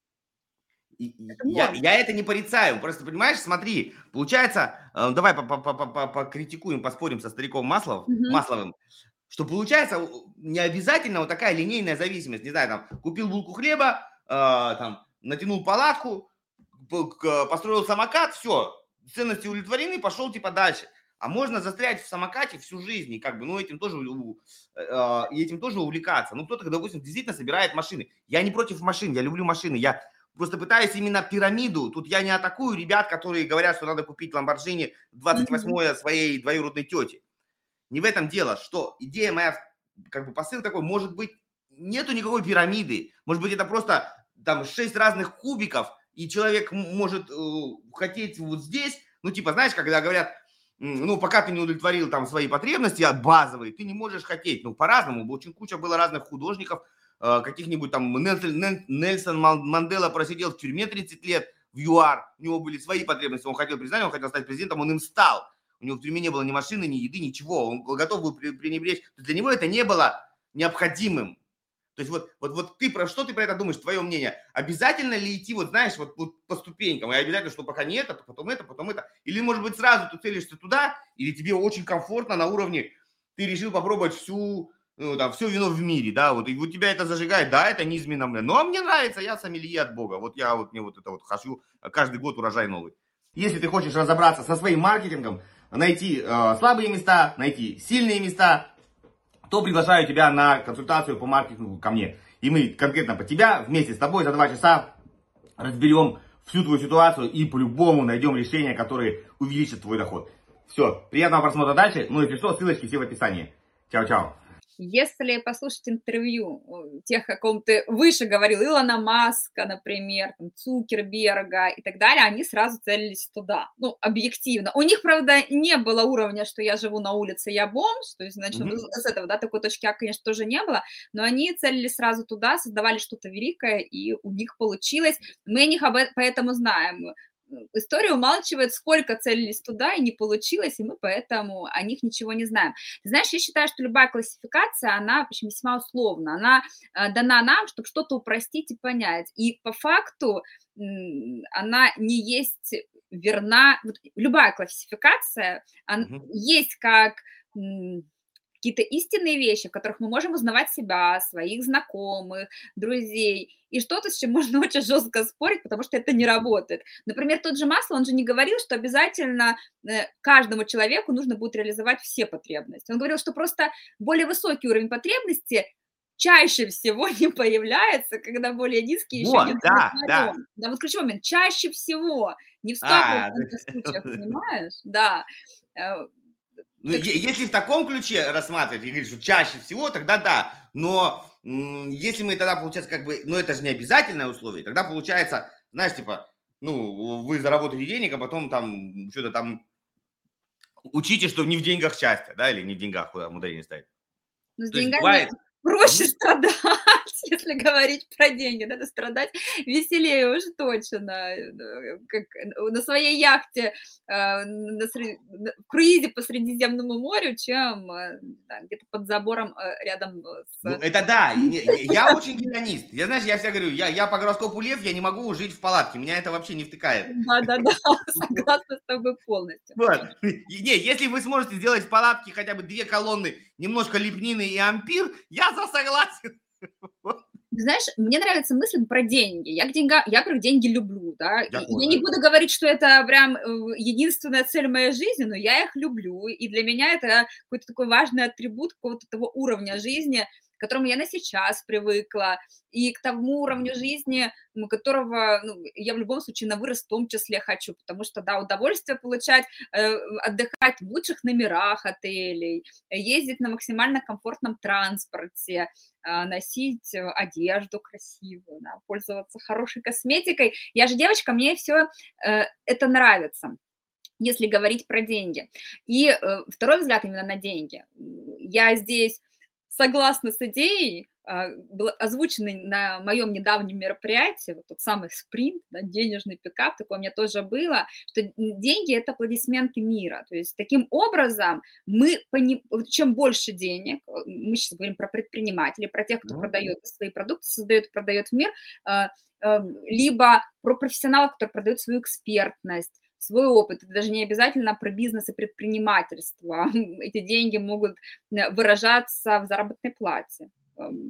я, я это не порицаю, просто понимаешь, смотри, получается, э, давай покритикуем, поспорим со стариком Маслов, угу. Масловым, что получается не обязательно вот такая линейная зависимость, не знаю, там, купил булку хлеба, э, там, натянул палатку, построил самокат, все, ценности удовлетворены, пошел типа дальше. А можно застрять в самокате всю жизнь, и как бы, ну, этим тоже, э, и этим тоже увлекаться. Ну, кто-то, допустим, действительно собирает машины. Я не против машин, я люблю машины, я Просто пытаюсь именно пирамиду. Тут я не атакую ребят, которые говорят, что надо купить Ламборджини 28 своей двоюродной тети. Не в этом дело, что идея моя, как бы посыл такой, может быть, нету никакой пирамиды. Может быть, это просто там 6 разных кубиков, и человек может э, хотеть вот здесь, ну, типа, знаешь, когда говорят, ну, пока ты не удовлетворил там свои потребности базовые, ты не можешь хотеть. Ну, по-разному. Очень куча было разных художников, каких-нибудь там Нельсон Мандела просидел в тюрьме 30 лет в ЮАР, у него были свои потребности, он хотел признания, он хотел стать президентом, он им стал. У него в тюрьме не было ни машины, ни еды, ничего. Он готов был пренебречь. Для него это не было необходимым. То есть вот, вот, вот ты про что ты про это думаешь, твое мнение? Обязательно ли идти, вот знаешь, вот, вот по ступенькам? И обязательно, что пока не это, то потом это, потом это. Или, может быть, сразу ты целишься туда, или тебе очень комфортно на уровне, ты решил попробовать всю ну, там, все вино в мире, да, вот, и у тебя это зажигает, да, это низменно мне, но мне нравится, я сомелье от Бога, вот я вот, мне вот это вот хочу, каждый год урожай новый. Если ты хочешь разобраться со своим маркетингом, найти э, слабые места, найти сильные места, то приглашаю тебя на консультацию по маркетингу ко мне. И мы конкретно по тебя вместе с тобой за два часа разберем всю твою ситуацию и по-любому найдем решение, которое увеличит твой доход. Все, приятного просмотра дальше. Ну, если что, ссылочки все в описании. Чао-чао. Если послушать интервью тех, о ком ты выше говорил, Илона Маска, например, там, Цукерберга и так далее, они сразу целились туда. Ну, объективно. У них, правда, не было уровня, что я живу на улице, я бомж, то есть, значит, mm-hmm. с этого, да, такой точки А, конечно, тоже не было, но они целились сразу туда, создавали что-то великое, и у них получилось. Мы о них об этом поэтому знаем история умалчивает, сколько целились туда, и не получилось, и мы поэтому о них ничего не знаем. Ты знаешь, я считаю, что любая классификация, она общем, весьма условна, она э, дана нам, чтобы что-то упростить и понять. И по факту она не есть верна, вот любая классификация, она, угу. есть как какие-то истинные вещи, в которых мы можем узнавать себя, своих знакомых, друзей, и что-то, с чем можно [laughs] очень жестко спорить, потому что это не работает. Например, тот же Масло, он же не говорил, что обязательно э, каждому человеку нужно будет реализовать все потребности. Он говорил, что просто более высокий уровень потребности чаще всего [laughs] не появляется, когда более низкие вот, еще не да, да. да, вот ключевой момент, чаще всего, не в 100% а, случаях, [laughs] понимаешь? Да. Ну, если в таком ключе рассматривать, и говорить, что чаще всего, тогда да. Но если мы тогда, получается, как бы, ну, это же не обязательное условие, тогда получается, знаешь, типа, ну, вы заработаете денег, а потом там что-то там учите, что не в деньгах счастье, да, или не в деньгах, куда ударение ставить. Ну, с деньгами бывает... проще страдать. [laughs] если говорить про деньги, надо страдать веселее уж точно. Э, как на своей яхте э, на сред... в круизе по Средиземному морю, чем э, да, где-то под забором рядом с... Ну, это да, [laughs] я очень гедонист. Я, знаешь, я всегда говорю, я, я по гороскопу лев, я не могу жить в палатке, меня это вообще не втыкает. Да-да-да, [laughs] согласна с тобой полностью. Вот. Не, если вы сможете сделать в палатке хотя бы две колонны, немножко лепнины и ампир, я за согласен. [laughs] Знаешь, мне нравится мысль про деньги. Я к деньгам, я про деньги люблю, да. Я, я не буду говорить, что это прям э, единственная цель моей жизни, но я их люблю, и для меня это какой-то такой важный атрибут какого-то того уровня жизни, к которому я на сейчас привыкла, и к тому уровню жизни, которого ну, я в любом случае на вырост в том числе хочу, потому что, да, удовольствие получать, э, отдыхать в лучших номерах отелей, ездить на максимально комфортном транспорте, э, носить одежду красивую, да, пользоваться хорошей косметикой. Я же девочка, мне все э, это нравится если говорить про деньги. И э, второй взгляд именно на деньги. Я здесь согласна с идеей, а, озвученный на моем недавнем мероприятии, вот тот самый спринт, да, денежный пикап, такое у меня тоже было, что деньги – это аплодисменты мира. То есть таким образом мы, поним... чем больше денег, э, мы сейчас говорим про предпринимателей, про тех, кто mm-hmm. продает свои продукты, создает, продает в мир, а, эм, либо про профессионалов, которые продают свою экспертность, свой опыт. Это даже не обязательно про бизнес и предпринимательство. [laughs] Эти деньги могут э, выражаться в заработной плате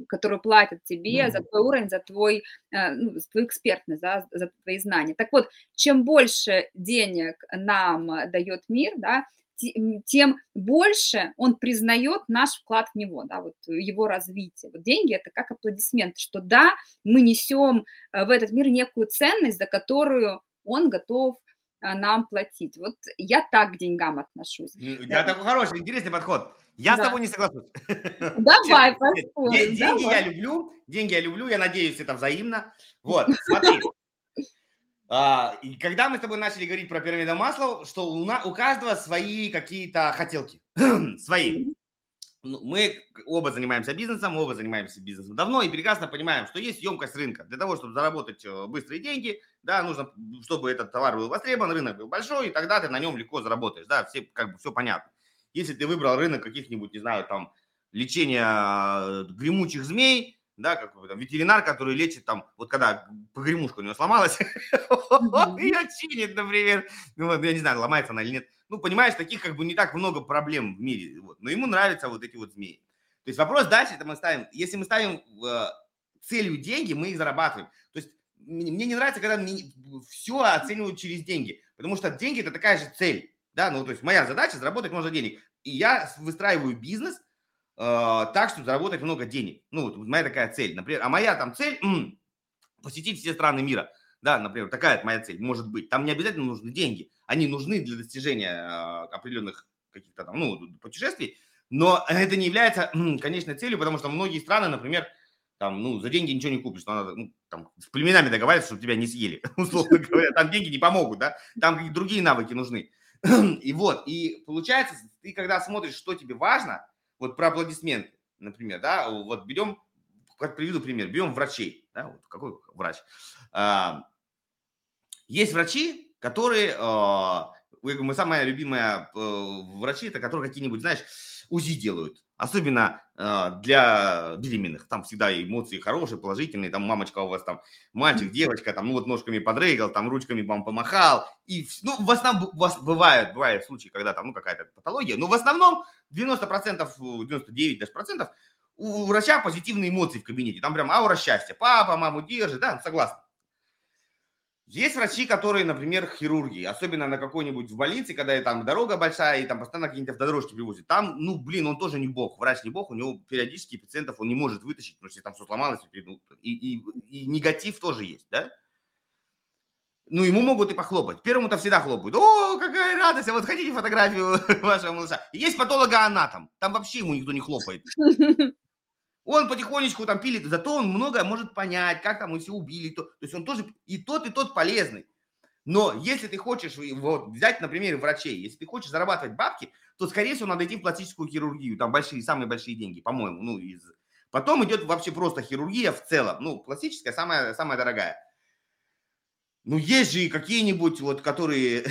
которую платят тебе mm-hmm. за твой уровень, за твой, э, ну, за твою экспертность, да, за твои знания. Так вот, чем больше денег нам дает мир, да, тем больше он признает наш вклад в него, да, вот его развитие. Вот деньги – это как аплодисменты, что да, мы несем э, в этот мир некую ценность, за которую он готов нам платить. Вот я так к деньгам отношусь. Я такой хороший, интересный подход. Я да. с тобой не соглашусь. Давай, поспорим. Деньги я люблю, деньги я люблю, я надеюсь, это взаимно. Вот, смотри. А, и когда мы с тобой начали говорить про пирамиду масла, что у, на, у каждого свои какие-то хотелки, [clears throat] свои. Ну, мы оба занимаемся бизнесом, оба занимаемся бизнесом давно и прекрасно понимаем, что есть емкость рынка. Для того, чтобы заработать э, быстрые деньги, да, нужно, чтобы этот товар был востребован, рынок был большой, и тогда ты на нем легко заработаешь, да, все, как бы все понятно. Если ты выбрал рынок каких-нибудь, не знаю, там, лечения э, гремучих змей, да, как там, ветеринар, который лечит там, вот когда погремушка у него сломалась, [laughs] ее чинит, например, ну, вот, я не знаю, ломается она или нет. Ну, понимаешь, таких как бы не так много проблем в мире, вот, но ему нравятся вот эти вот змеи. То есть вопрос дальше, это мы ставим, если мы ставим э, целью деньги, мы их зарабатываем. То есть мне не нравится, когда мне все оценивают через деньги, потому что деньги это такая же цель, да, ну, то есть моя задача заработать много денег. И я выстраиваю бизнес – Э, так, чтобы заработать много денег. Ну, вот моя такая цель. Например, а моя там цель м- посетить все страны мира. Да, например, такая моя цель может быть. Там не обязательно нужны деньги. Они нужны для достижения э, определенных каких-то там, ну, путешествий. Но это не является м- конечной целью, потому что многие страны, например, там, ну, за деньги ничего не купишь. Надо, ну, там, с племенами договариваться, чтобы тебя не съели, [laughs] условно говоря. Там деньги не помогут, да? Там какие-то другие навыки нужны. [clears throat] И вот, и получается, ты когда смотришь, что тебе важно, вот про аплодисменты, например, да, вот берем, как приведу пример, берем врачей, да, вот какой врач? А, есть врачи, которые, а, мы самая любимая э, врачи, это которые какие-нибудь, знаешь, УЗИ делают, особенно э, для беременных. Там всегда эмоции хорошие, положительные. Там мамочка у вас там, мальчик, девочка, там, ну вот ножками подрыгал, там ручками вам помахал. И, ну, в основном, у вас бывают, бывают случаи, когда там, ну, какая-то патология. Но в основном 90%, 99 даже процентов у врача позитивные эмоции в кабинете. Там прям аура счастья. Папа, маму держит, да, согласен. Есть врачи, которые, например, хирурги, особенно на какой-нибудь в больнице, когда там дорога большая, и там постоянно какие-то автодорожки привозят. Там, ну, блин, он тоже не бог, врач не бог, у него периодически пациентов он не может вытащить, потому что там все сломалось, и, и, и негатив тоже есть, да? Ну, ему могут и похлопать. Первому-то всегда хлопают. О, какая радость, а вот хотите фотографию [laughs] вашего малыша? Есть патологоанатом, там вообще ему никто не хлопает. [laughs] Он потихонечку там пилит, зато он многое может понять, как там все убили. То, то есть он тоже и тот, и тот полезный. Но если ты хочешь вот, взять, например, врачей, если ты хочешь зарабатывать бабки, то, скорее всего, надо идти в пластическую хирургию. Там большие, самые большие деньги, по-моему. Ну, из... Потом идет вообще просто хирургия в целом. Ну, классическая, самая, самая дорогая. Ну, есть же и какие-нибудь, вот, которые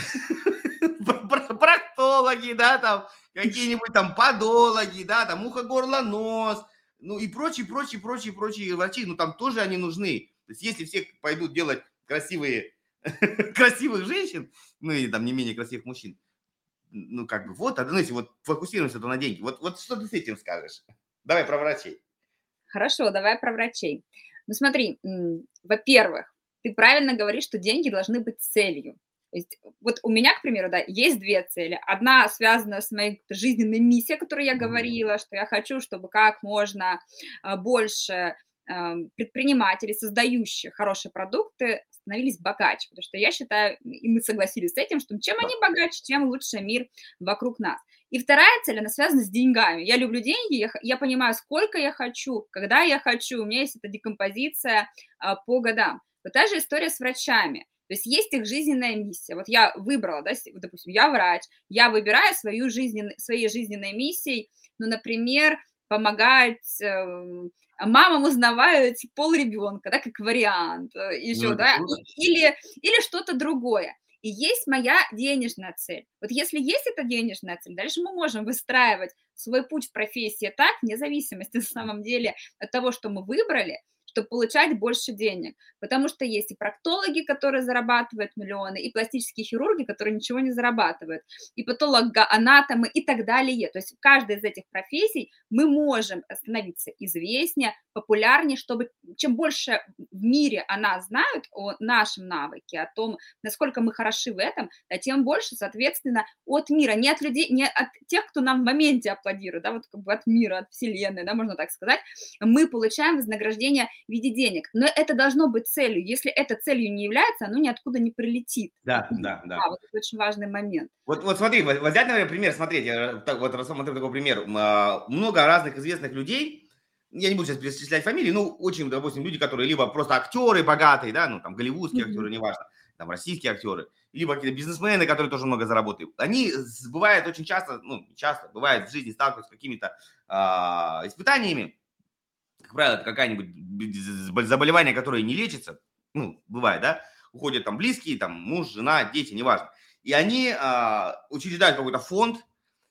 [laughs] проктологи, да, там, какие-нибудь там подологи, да, там, ухо, горло, нос, ну и прочие, прочие, прочие, прочие врачи, ну там тоже они нужны. То есть если все пойдут делать красивые, [laughs] красивых женщин, ну и там не менее красивых мужчин, ну как бы вот, ну если вот фокусируемся то на деньги, вот, вот что ты с этим скажешь? Давай про врачей. Хорошо, давай про врачей. Ну смотри, во-первых, ты правильно говоришь, что деньги должны быть целью. Есть вот у меня, к примеру, да, есть две цели. Одна связана с моей жизненной миссией, о которой я говорила, что я хочу, чтобы как можно а, больше Эм, предпринимателей, создающих хорошие продукты, становились богаче, потому что я считаю, и мы согласились с этим, что чем они богаче, тем лучше мир вокруг нас. И вторая цель, она связана с деньгами. Я люблю деньги, я, я понимаю, сколько я хочу, когда я хочу, у меня есть эта декомпозиция а, по годам. Вот та же история с врачами. То есть есть их жизненная миссия. Вот я выбрала, да, допустим, я врач, я выбираю свою жизнен, своей жизненной миссией, ну, например, помогать эм, мамам узнавают пол ребенка, да, как вариант, э, еще, ну, да, или, или что-то другое. И есть моя денежная цель. Вот если есть эта денежная цель, дальше мы можем выстраивать свой путь в профессии так, вне зависимости на самом деле от того, что мы выбрали, чтобы получать больше денег. Потому что есть и проктологи, которые зарабатывают миллионы, и пластические хирурги, которые ничего не зарабатывают, и патологоанатомы и так далее. То есть в каждой из этих профессий мы можем становиться известнее, популярнее, чтобы чем больше в мире она знают о нашем навыке, о том, насколько мы хороши в этом, тем больше, соответственно, от мира, не от людей, не от тех, кто нам в моменте аплодирует, да, вот как бы от мира, от вселенной, да, можно так сказать, мы получаем вознаграждение в виде денег. Но это должно быть целью. Если это целью не является, оно ниоткуда не прилетит. Да, да, да. А, вот это очень важный момент. Вот, вот смотри, вот взять, например, пример, смотрите, вот рассмотрим такой пример. А, много разных известных людей, я не буду сейчас перечислять фамилии, ну, очень, допустим, люди, которые либо просто актеры богатые, да, ну, там, голливудские mm-hmm. актеры, неважно, там, российские актеры, либо какие-то бизнесмены, которые тоже много заработают. Они, бывает очень часто, ну, часто, бывает в жизни сталкиваются с какими-то э, испытаниями, как правило, это какое-нибудь заболевание, которое не лечится, ну, бывает, да, уходят там близкие, там, муж, жена, дети, неважно. И они э, учреждают какой-то фонд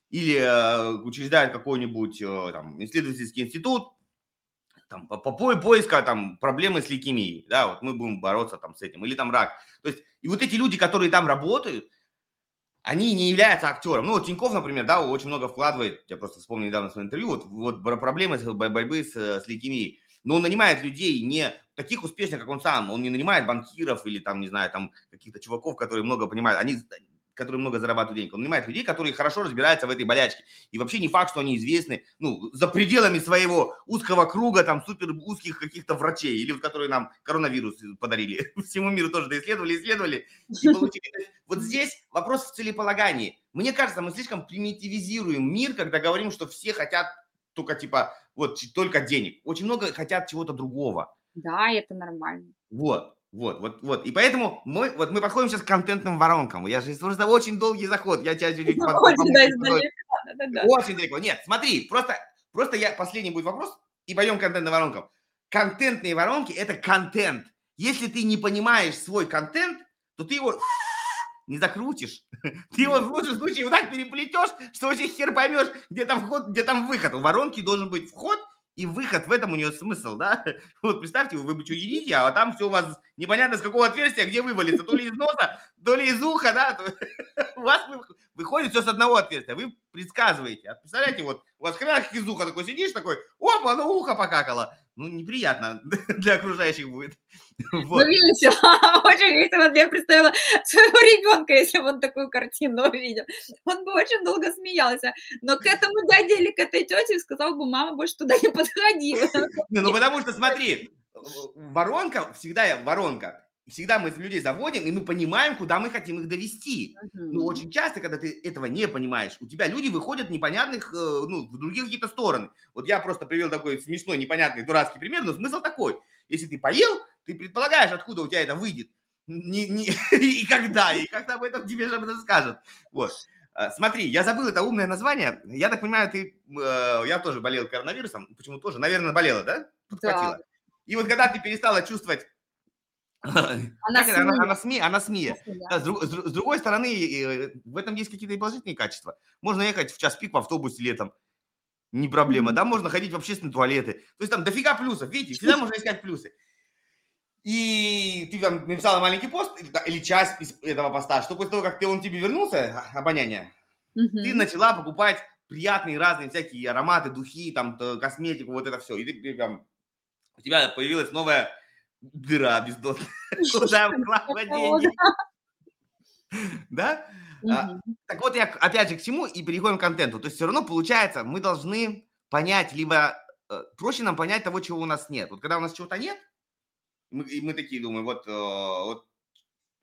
или э, учреждают какой-нибудь э, там исследовательский институт, там, по, по поиска там проблемы с лейкемией, да, вот мы будем бороться там с этим, или там рак. То есть, и вот эти люди, которые там работают, они не являются актером. Ну, вот Тиньков, например, да, очень много вкладывает, я просто вспомнил недавно свое интервью, вот, вот проблемы с борьбы с, с лейкемией. Но он нанимает людей не таких успешных, как он сам. Он не нанимает банкиров или там, не знаю, там каких-то чуваков, которые много понимают. Они которые много зарабатывают денег. Он нанимает людей, которые хорошо разбираются в этой болячке. И вообще не факт, что они известны, ну, за пределами своего узкого круга, там, супер узких каких-то врачей, или вот которые нам коронавирус подарили. [laughs] Всему миру тоже доисследовали, исследовали и получили. Вот здесь вопрос в целеполагании. Мне кажется, мы слишком примитивизируем мир, когда говорим, что все хотят только, типа, вот, только денег. Очень много хотят чего-то другого. Да, это нормально. Вот. Вот, вот, вот. И поэтому мы, вот мы подходим сейчас к контентным воронкам. Я же просто очень долгий заход. Я тебя чуть-чуть под... Очень, да, да, Очень далеко. Нет, смотри, просто, просто я последний будет вопрос и пойдем к контентным воронкам. Контентные воронки – это контент. Если ты не понимаешь свой контент, то ты его не закрутишь. [laughs] Ты его в лучшем случае вот так переплетешь, что вообще хер поймешь, где там вход, где там выход. У воронки должен быть вход и выход в этом у нее смысл, да? [laughs] Вот представьте, вы бы что едите, а там все у вас непонятно с какого отверстия, где вывалится, то ли из носа, то ли из уха, да? [laughs] У вас выходит все с одного отверстия, вы предсказываете. А представляете, вот у вас хрен из уха такой сидишь, такой, опа, ну ухо покакало ну, неприятно [laughs] для окружающих будет. [laughs] Вот. Ну, весело, [laughs] очень весело. Я представила своего ребенка, если бы он такую картину увидел. Он бы очень долго смеялся. Но к этому дяде или к этой тете сказал бы, мама больше туда не подходи. Ну, потому что, смотри, воронка, всегда воронка, всегда мы людей заводим, и мы понимаем, куда мы хотим их довести. Uh-huh. Но очень часто, когда ты этого не понимаешь, у тебя люди выходят непонятных, э, ну, в другие какие-то стороны. Вот я просто привел такой смешной, непонятный, дурацкий пример, но смысл такой. Если ты поел, ты предполагаешь, откуда у тебя это выйдет. Не, не, [laughs] и когда, и когда об этом тебе же об этом скажут. Вот. Э, смотри, я забыл это умное название. Я так понимаю, ты, э, я тоже болел коронавирусом. Почему тоже? Наверное, болела, да? Подхватила. Да. И вот когда ты перестала чувствовать [laughs] она, СМИ. Она, она СМИ, она СМИ. Да. С, с, с другой стороны, э, в этом есть какие-то и положительные качества. Можно ехать в час пик в автобусе летом, не проблема, mm-hmm. да, можно ходить в общественные туалеты. То есть там дофига плюсов, видите, всегда можно искать плюсы. И ты там написала маленький пост или часть из этого поста, что после того, как ты, он тебе вернулся, а, обоняние, mm-hmm. ты начала покупать приятные разные всякие ароматы, духи, там, косметику, вот это все. И ты прям, у тебя появилась новая дыра бездонная, куда вкладывать деньги. Да? А, так вот, я опять же к чему и переходим к контенту. То есть все равно получается, мы должны понять, либо э, проще нам понять того, чего у нас нет. Вот когда у нас чего-то нет, мы, и мы такие думаем, вот, э, вот,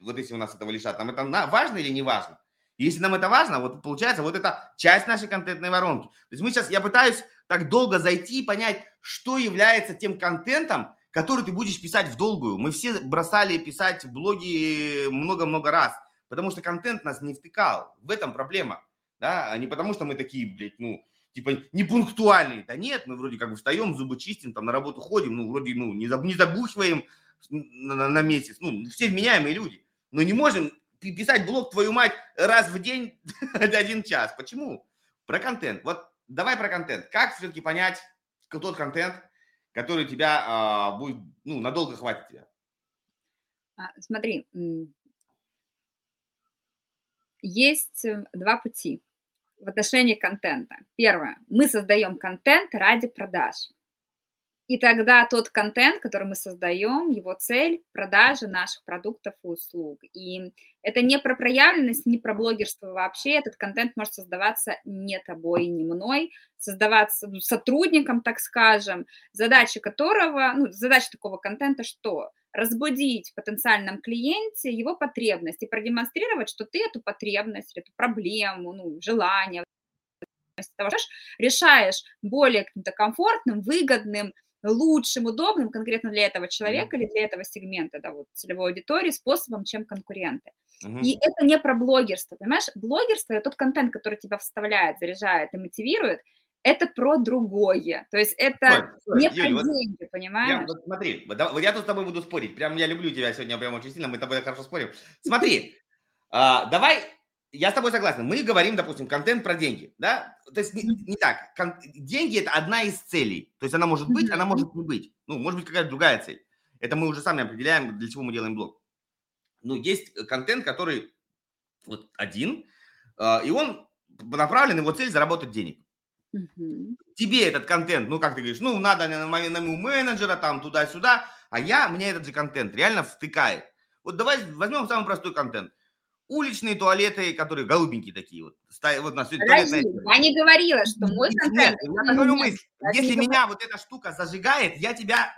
вот если у нас этого лишат, нам это важно или не важно? Если нам это важно, вот получается, вот это часть нашей контентной воронки. То есть мы сейчас, я пытаюсь так долго зайти и понять, что является тем контентом, который ты будешь писать в долгую. Мы все бросали писать блоги много-много раз, потому что контент нас не втыкал. В этом проблема. Да? А не потому, что мы такие, блядь, ну, типа, не пунктуальные. Да нет, мы вроде как бы встаем, зубы чистим, там на работу ходим, ну, вроде, ну, не, не забухиваем на, на, на месяц. Ну, все вменяемые люди. Но не можем писать блог, твою мать, раз в день, [laughs] один час. Почему? Про контент. Вот давай про контент. Как все-таки понять тот контент, который тебя а, будет, ну, надолго хватит тебя? А, смотри, есть э, два пути в отношении контента. Первое. Мы создаем контент ради продаж. И тогда тот контент, который мы создаем, его цель – продажа наших продуктов и услуг. И это не про проявленность, не про блогерство вообще. Этот контент может создаваться не тобой, не мной, создаваться сотрудником, так скажем, задача которого, ну, задача такого контента что? Разбудить в потенциальном клиенте его потребность и продемонстрировать, что ты эту потребность, эту проблему, ну, желание, решаешь более каким-то комфортным, выгодным, лучшим, удобным конкретно для этого человека или для этого сегмента, да, вот целевой аудитории способом, чем конкуренты. Угу. И это не про блогерство, понимаешь? Блогерство – это тот контент, который тебя вставляет, заряжает и мотивирует, это про другое. То есть это стой, не Юль, про вот, деньги, понимаешь? Я, вот смотри, вот, вот я тут с тобой буду спорить. Прям я люблю тебя сегодня прям очень сильно, мы с тобой хорошо спорим. Смотри, а, давай я с тобой согласен. Мы говорим, допустим, контент про деньги, да? То есть не, не так. Кон- деньги это одна из целей. То есть она может быть, она может не быть. Ну, может быть какая-то другая цель. Это мы уже сами определяем, для чего мы делаем блог. Ну, есть контент, который вот один, э, и он направлен, его цель заработать денег. Тебе этот контент, ну, как ты говоришь, ну, надо на моему менеджера, там, туда-сюда, а я, мне этот же контент реально втыкает. Вот давай возьмем самый простой контент уличные туалеты, которые голубенькие такие вот. вот на Подожди, я не говорила, что мой контент... Нет, я говорю мысль. Если меня вот эта штука зажигает, я тебя...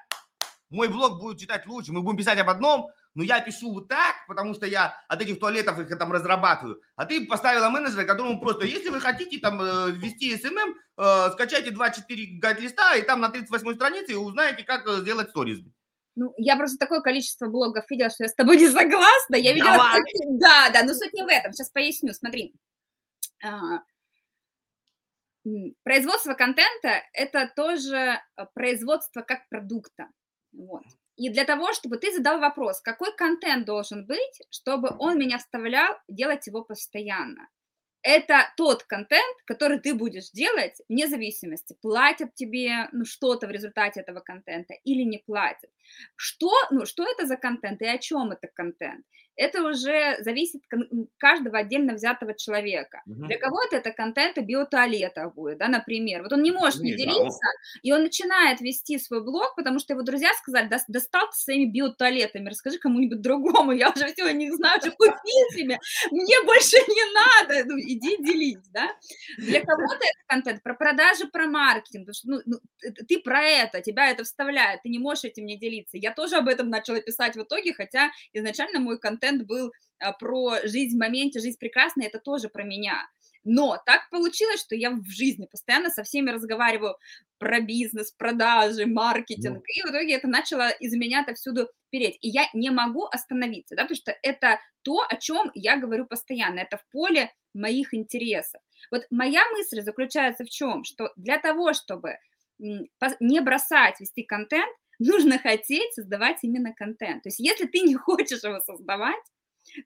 Мой блог будет читать лучше, мы будем писать об одном, но я пишу вот так, потому что я от этих туалетов их там разрабатываю. А ты поставила менеджера, которому просто, если вы хотите там э, ввести SMM, э, скачайте 2-4 гайд-листа, и там на 38 странице узнаете, как э, сделать сторис. Ну, я просто такое количество блогов видела, что я с тобой не согласна. Я видела... Давай. Да, да, но суть не в этом. Сейчас поясню. Смотри. А, производство контента – это тоже а, производство как продукта. Вот. И для того, чтобы ты задал вопрос, какой контент должен быть, чтобы он меня вставлял, делать его постоянно это тот контент, который ты будешь делать вне зависимости, платят тебе ну, что-то в результате этого контента или не платят. Что, ну, что это за контент и о чем это контент? Это уже зависит каждого отдельно взятого человека. Угу. Для кого-то это контент о биотуалетах будет, да, например. Вот он не может не, не делиться, да. и он начинает вести свой блог, потому что его друзья сказали, да, достал ты своими биотуалетами, расскажи кому-нибудь другому, я уже все не знаю, что купить себе, мне больше не надо, ну, иди делись, да. Для кого-то это контент про продажи, про маркетинг, потому что ну, ну, ты про это, тебя это вставляет, ты не можешь этим не делиться. Я тоже об этом начала писать в итоге, хотя изначально мой контент контент был а, про жизнь в моменте, жизнь прекрасная, это тоже про меня. Но так получилось, что я в жизни постоянно со всеми разговариваю про бизнес, продажи, маркетинг, и в итоге это начало из меня отовсюду переть. И я не могу остановиться, да, потому что это то, о чем я говорю постоянно, это в поле моих интересов. Вот моя мысль заключается в чем, что для того, чтобы не бросать вести контент, нужно хотеть создавать именно контент. То есть если ты не [laughs] хочешь его создавать,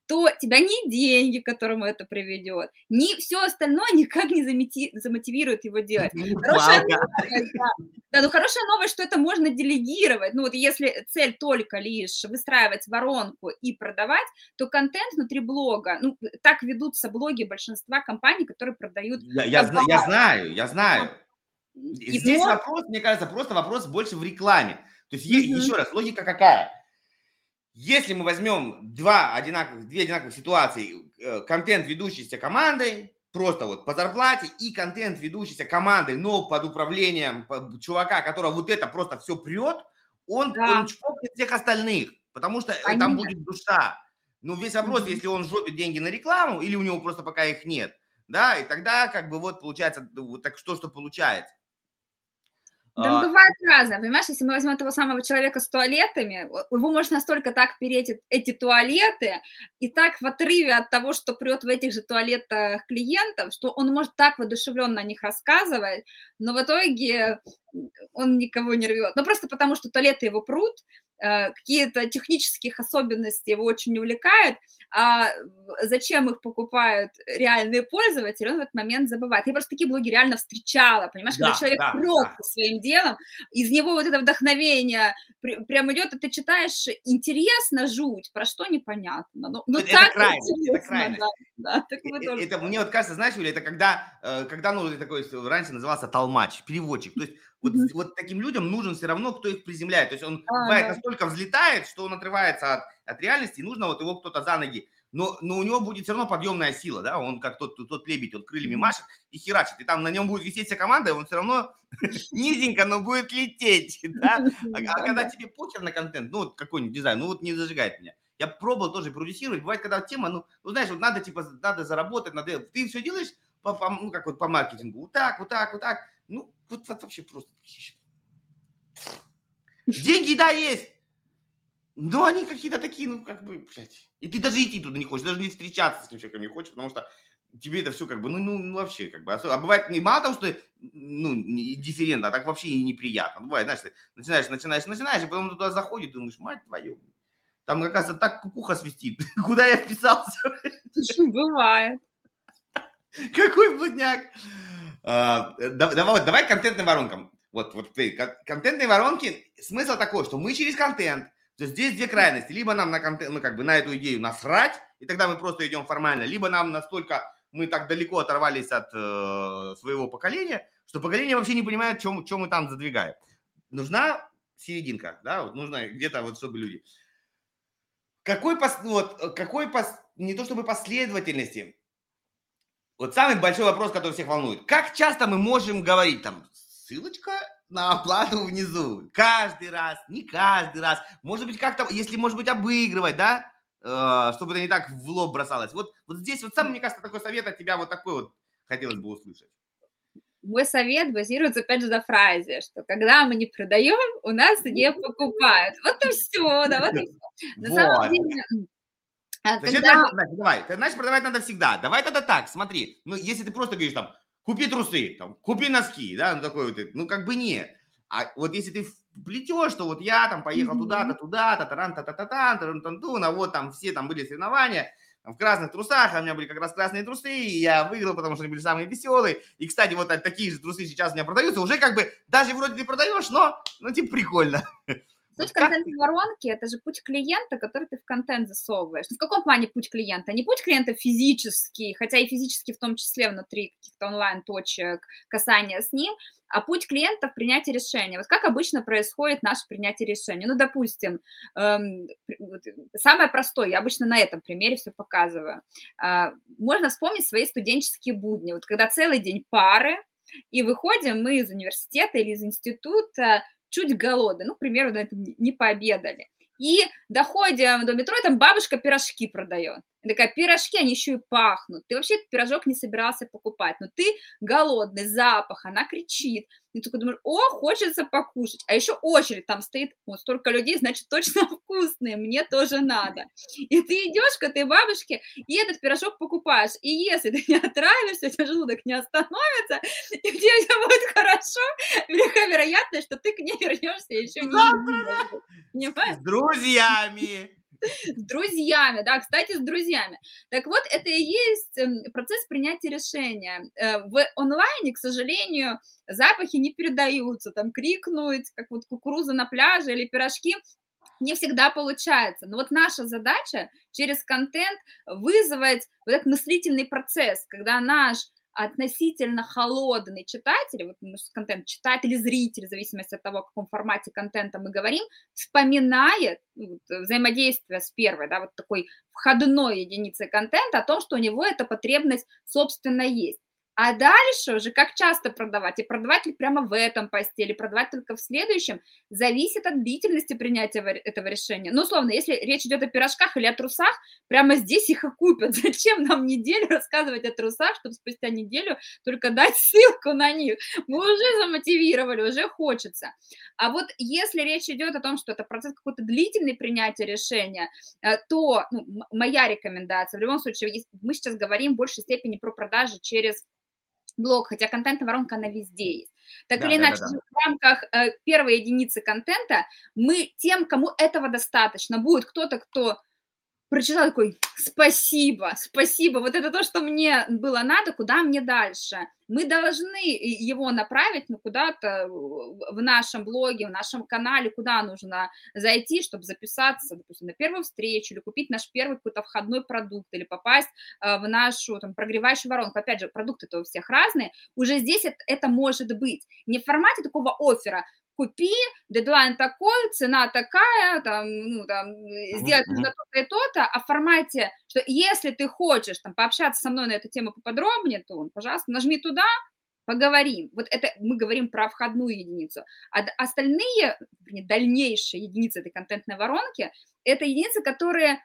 то тебя ни деньги, к которому это приведет, ни все остальное никак не замети, замотивирует его делать. Хорошая новость, да. да, ну хорошая новость, что это можно делегировать. Ну вот если цель только лишь выстраивать воронку и продавать, то контент внутри блога, ну так ведутся блоги большинства компаний, которые продают. Я, я, я знаю, я знаю. И Здесь но... вопрос, мне кажется, просто вопрос больше в рекламе. То есть, mm-hmm. еще раз, логика какая? если мы возьмем два одинаковых, две одинаковых ситуации, э, контент, ведущийся командой, просто вот по зарплате, и контент, ведущийся командой, но под управлением чувака, которого вот это просто все прет, он, да. он чпокнет всех остальных, потому что Они... там будет душа. Ну, весь вопрос, если он жопит деньги на рекламу, или у него просто пока их нет, да, и тогда как бы вот получается вот так что, что получается. Да, а... бывает разное, понимаешь, если мы возьмем того самого человека с туалетами, его может настолько так переть эти туалеты, и так в отрыве от того, что прет в этих же туалетах клиентов, что он может так воодушевленно о них рассказывать, но в итоге он никого не рвет. Ну, просто потому, что туалеты его прут, Э, какие-то технических особенности его очень увлекают, а зачем их покупают реальные пользователи, он в этот момент забывает. Я просто такие блоги реально встречала, понимаешь, да, когда человек да, просто да. своим делом, из него вот это вдохновение прям идет, и ты читаешь интересно, жуть, про что непонятно. Но, но это, так крайность, это крайность. Да, да, так это, это, мне вот кажется, знаешь, Юля, это когда, э, когда ну, такой раньше назывался толмач, переводчик, то есть вот, mm-hmm. вот таким людям нужен все равно, кто их приземляет. То есть он а, бывает да. настолько взлетает, что он отрывается от, от реальности, и нужно вот его кто-то за ноги. Но, но у него будет все равно подъемная сила, да, он как тот, тот лебедь, он крыльями машет и херачит, и там на нем будет висеть вся команда, и он все равно [laughs] низенько, но будет лететь, [laughs] да. А, а когда тебе покер на контент, ну вот какой-нибудь дизайн, ну вот не зажигает меня. Я пробовал тоже продюсировать, бывает, когда тема, ну, ну знаешь, вот надо типа, надо заработать, надо, ты все делаешь по, по, ну, как вот по маркетингу, вот так, вот так, вот так, ну, вот, вот вообще просто... Деньги, да, есть. Но они какие-то такие, ну, как бы, блядь. И ты даже идти туда не хочешь, даже не встречаться с этим человеком не хочешь, потому что тебе это все как бы, ну, ну, ну вообще, как бы, а бывает не мало того, что, ну, дифферентно, а так вообще и неприятно. Бывает, знаешь, ты начинаешь, начинаешь, начинаешь, и потом туда заходит, и думаешь, мать твою, там, оказывается, так кукуха свистит. [laughs] Куда я вписался? Бывает. Какой блудняк. А, давай, давай контентным воронкам. Вот, вот контентные воронки, смысл такой, что мы через контент, то есть здесь две крайности. Либо нам на контент, мы как бы на эту идею насрать, и тогда мы просто идем формально, либо нам настолько мы так далеко оторвались от э, своего поколения, что поколение вообще не понимает, чем, чем мы там задвигаем. Нужна серединка, да, вот нужно где-то вот, чтобы люди. Какой, пос, вот, какой пос, не то чтобы последовательности, вот самый большой вопрос, который всех волнует. Как часто мы можем говорить там, ссылочка на оплату внизу? Каждый раз, не каждый раз. Может быть, как-то, если, может быть, обыгрывать, да? Э, чтобы это не так в лоб бросалось. Вот, вот здесь вот самый, мне кажется, такой совет от тебя вот такой вот хотелось бы услышать. Мой совет базируется, опять же, на фразе, что когда мы не продаем, у нас не покупают. Вот и все, да, вот и все. На вот. самом деле, а когда... продавать? Давай, ты знаешь, продавать надо всегда. Давай тогда так, смотри. Ну, если ты просто говоришь там, купи трусы, там, купи носки, да, ну, такой вот, ну, как бы нет. А вот если ты плетешь, что вот я там поехал туда-то, туда-то, таран та та та та таран тан тун а вот там все там были соревнования, в красных трусах, а у меня были как раз красные трусы, и я выиграл, потому что они были самые веселые. И, кстати, вот такие же трусы сейчас у меня продаются, уже как бы, даже вроде ты продаешь, но, ну, типа, прикольно. [laughs] Суть контентной воронки – это же путь клиента, который ты в контент засовываешь. Ну, в каком плане путь клиента? Не путь клиента физический, хотя и физически в том числе внутри каких-то онлайн-точек касания с ним, а путь клиента в принятии решения. Вот как обычно происходит наше принятие решения? Ну, допустим, эм, самое простое, я обычно на этом примере все показываю. Э, можно вспомнить свои студенческие будни. Вот когда целый день пары, и выходим мы из университета или из института чуть голодны, ну, к примеру, этом не пообедали. И доходим до метро, там бабушка пирожки продает. И такая, пирожки, они еще и пахнут. Ты вообще этот пирожок не собирался покупать, но ты голодный, запах, она кричит. И ты такой думаешь, о, хочется покушать. А еще очередь там стоит, вот столько людей, значит, точно [laughs] вкусные, мне тоже надо. И ты идешь к этой бабушке и этот пирожок покупаешь. И если ты не отравишься, у тебя желудок не остановится, и у тебя все будет хорошо, велика вероятность, что ты к ней вернешься еще С друзьями [laughs] с друзьями, да, кстати, с друзьями. Так вот, это и есть эм, процесс принятия решения. Э, в онлайне, к сожалению, запахи не передаются, там крикнуть, как вот кукуруза на пляже или пирожки, не всегда получается. Но вот наша задача через контент вызвать вот этот мыслительный процесс, когда наш относительно холодный читатель, вот контент, читатель, зритель, в зависимости от того, о каком формате контента мы говорим, вспоминает ну, вот, взаимодействие с первой, да, вот такой входной единицей контента о том, что у него эта потребность, собственно, есть. А дальше уже как часто продавать, и продавать ли прямо в этом посте, или продавать только в следующем, зависит от длительности принятия этого решения. Ну, условно, если речь идет о пирожках или о трусах, прямо здесь их и купят. [laughs] Зачем нам неделю рассказывать о трусах, чтобы спустя неделю только дать ссылку на них? Мы уже замотивировали, уже хочется. А вот если речь идет о том, что это процесс какой-то длительный принятия решения, э, то ну, моя рекомендация, в любом случае, мы сейчас говорим в большей степени про продажи через блог, хотя контентная воронка, она везде есть. Так да, или иначе, да, да. в рамках э, первой единицы контента мы тем, кому этого достаточно, будет кто-то, кто прочитал такой, спасибо, спасибо, вот это то, что мне было надо, куда мне дальше. Мы должны его направить ну, куда-то в нашем блоге, в нашем канале, куда нужно зайти, чтобы записаться, допустим, на первую встречу или купить наш первый какой-то входной продукт или попасть э, в нашу там, прогревающую воронку. Опять же, продукты-то у всех разные. Уже здесь это, это может быть. Не в формате такого оффера, купи, дедлайн такой, цена такая, там, ну, там, сделать нужно то-то и то-то, а в формате, что если ты хочешь там пообщаться со мной на эту тему поподробнее, то, пожалуйста, нажми туда, поговорим. Вот это мы говорим про входную единицу. А остальные, дальнейшие единицы этой контентной воронки, это единицы, которые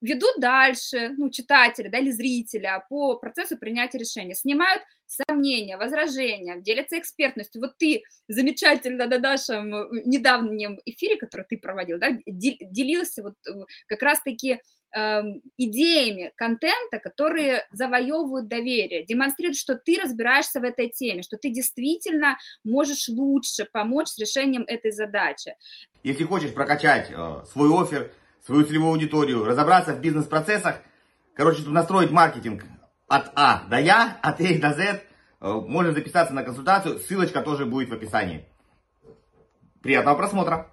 ведут дальше, ну, читателя, да, или зрителя по процессу принятия решения, снимают сомнения, возражения, делятся экспертностью. Вот ты замечательно на нашем э, недавнем эфире, который ты проводил, да, делился вот э, как раз-таки эм, идеями контента, которые завоевывают доверие, демонстрируют, что ты разбираешься в этой теме, что ты действительно можешь лучше помочь с решением этой задачи. Если хочешь прокачать э, свой офер, свою целевую аудиторию, разобраться в бизнес-процессах, короче, чтобы настроить маркетинг от А до Я, от А до З, э, можно записаться на консультацию, ссылочка тоже будет в описании. Приятного просмотра!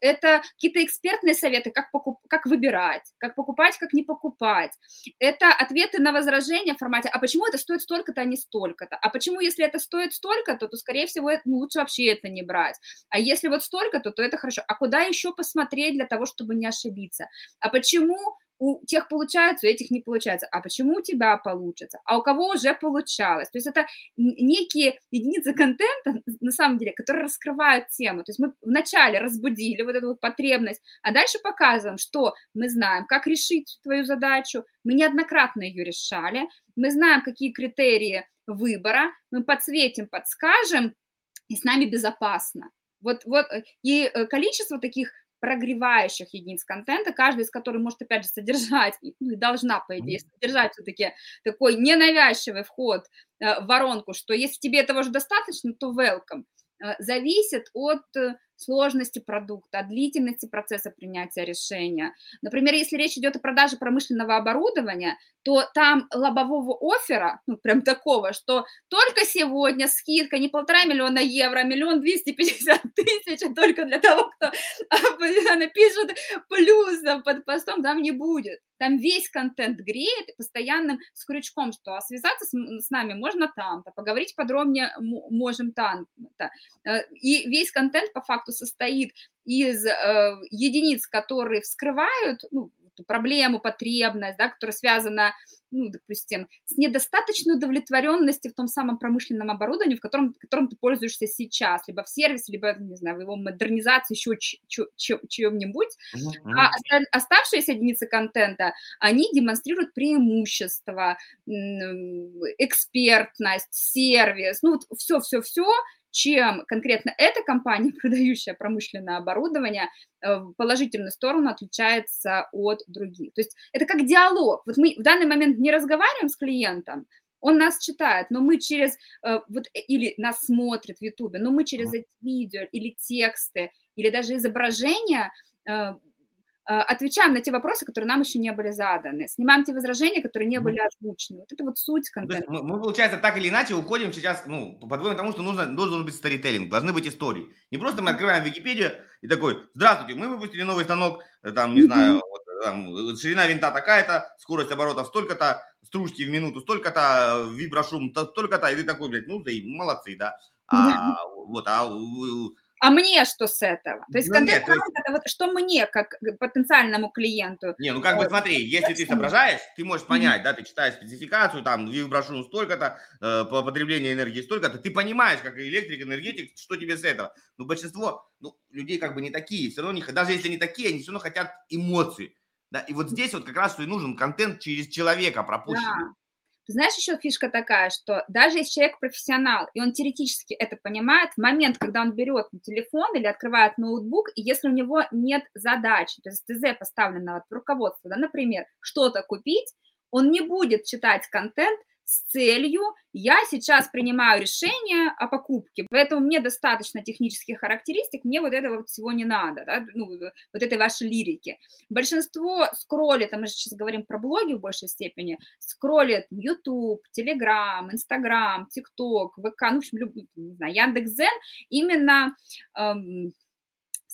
Это какие-то экспертные советы, как, покуп, как выбирать, как покупать, как не покупать. Это ответы на возражения в формате, а почему это стоит столько-то, а не столько-то? А почему, если это стоит столько-то, то, скорее всего, ну, лучше вообще это не брать. А если вот столько-то, то это хорошо. А куда еще посмотреть для того, чтобы не ошибиться? А почему у тех получается, у этих не получается. А почему у тебя получится? А у кого уже получалось? То есть это некие единицы контента, на самом деле, которые раскрывают тему. То есть мы вначале разбудили вот эту вот потребность, а дальше показываем, что мы знаем, как решить твою задачу, мы неоднократно ее решали, мы знаем, какие критерии выбора, мы подсветим, подскажем, и с нами безопасно. Вот, вот, э, и э, количество таких прогревающих единиц контента, каждая из которых может, опять же, содержать, ну и должна, по идее, содержать все-таки такой ненавязчивый вход э, в воронку, что если тебе этого же достаточно, то welcome. Э, зависит от э, сложности продукта, длительности процесса принятия решения. Например, если речь идет о продаже промышленного оборудования, то там лобового оффера, ну, прям такого, что только сегодня скидка не полтора миллиона евро, а миллион двести пятьдесят [laughs] тысяч, а только для того, кто [laughs] напишет плюсом под постом, там не будет. Там весь контент греет постоянным с крючком, что а связаться с, с нами можно там-то, поговорить подробнее можем там-то. Э, и весь контент по факту состоит из э, единиц, которые вскрывают ну, проблему, потребность, да, которая связана ну, допустим, с недостаточной удовлетворенности в том самом промышленном оборудовании, в котором, которым ты пользуешься сейчас, либо в сервисе, либо, не знаю, в его модернизации, еще чем-нибудь. Uh-huh. А оставшиеся единицы контента, они демонстрируют преимущества, экспертность, сервис, ну, вот все-все-все, чем конкретно эта компания, [laughs] продающая промышленное оборудование, э, в положительную сторону отличается от других. То есть это как диалог. Вот мы в данный момент не разговариваем с клиентом, он нас читает, но мы через, э, вот, э, или нас смотрит в Ютубе, но мы через эти видео или тексты, или даже изображения отвечаем на те вопросы, которые нам еще не были заданы, снимаем те возражения, которые не были озвучены. Вот это вот суть контента. Мы, мы, получается, так или иначе уходим сейчас, ну, подводим к тому, что нужно, должен быть старителлинг, должны быть истории. Не просто мы открываем Википедию и такой, здравствуйте, мы выпустили новый станок, э, там, не знаю, вот, там, ширина винта такая-то, скорость оборотов столько-то, стружки в минуту столько-то, виброшум столько-то, и ты такой, блядь, ну, да и молодцы, да. А, вот, а а мне что с этого? То есть ну, контент нет, есть... это вот что мне, как потенциальному клиенту? Не, ну как бы смотри, если ты соображаешь, ты можешь понять, mm-hmm. да, ты читаешь спецификацию, там, виброшину столько-то, э, по потреблению энергии столько-то, ты понимаешь, как электрик, энергетик, что тебе с этого. Но большинство ну, людей как бы не такие, все равно, не, даже если не такие, они все равно хотят эмоций. Да, и вот здесь вот как раз и нужен контент через человека пропущенный. Да. Знаешь, еще фишка такая, что даже если человек профессионал, и он теоретически это понимает, в момент, когда он берет телефон или открывает ноутбук, и если у него нет задачи, то есть ТЗ поставленного от руководства, да, например, что-то купить, он не будет читать контент с целью «я сейчас принимаю решение о покупке, поэтому мне достаточно технических характеристик, мне вот этого всего не надо, да? ну, вот этой вашей лирики». Большинство скроллит, а мы же сейчас говорим про блоги в большей степени, скроллит YouTube, Telegram, Instagram, TikTok, ВК, ну, в общем, люб, не знаю, Яндекс.Зен, именно эм,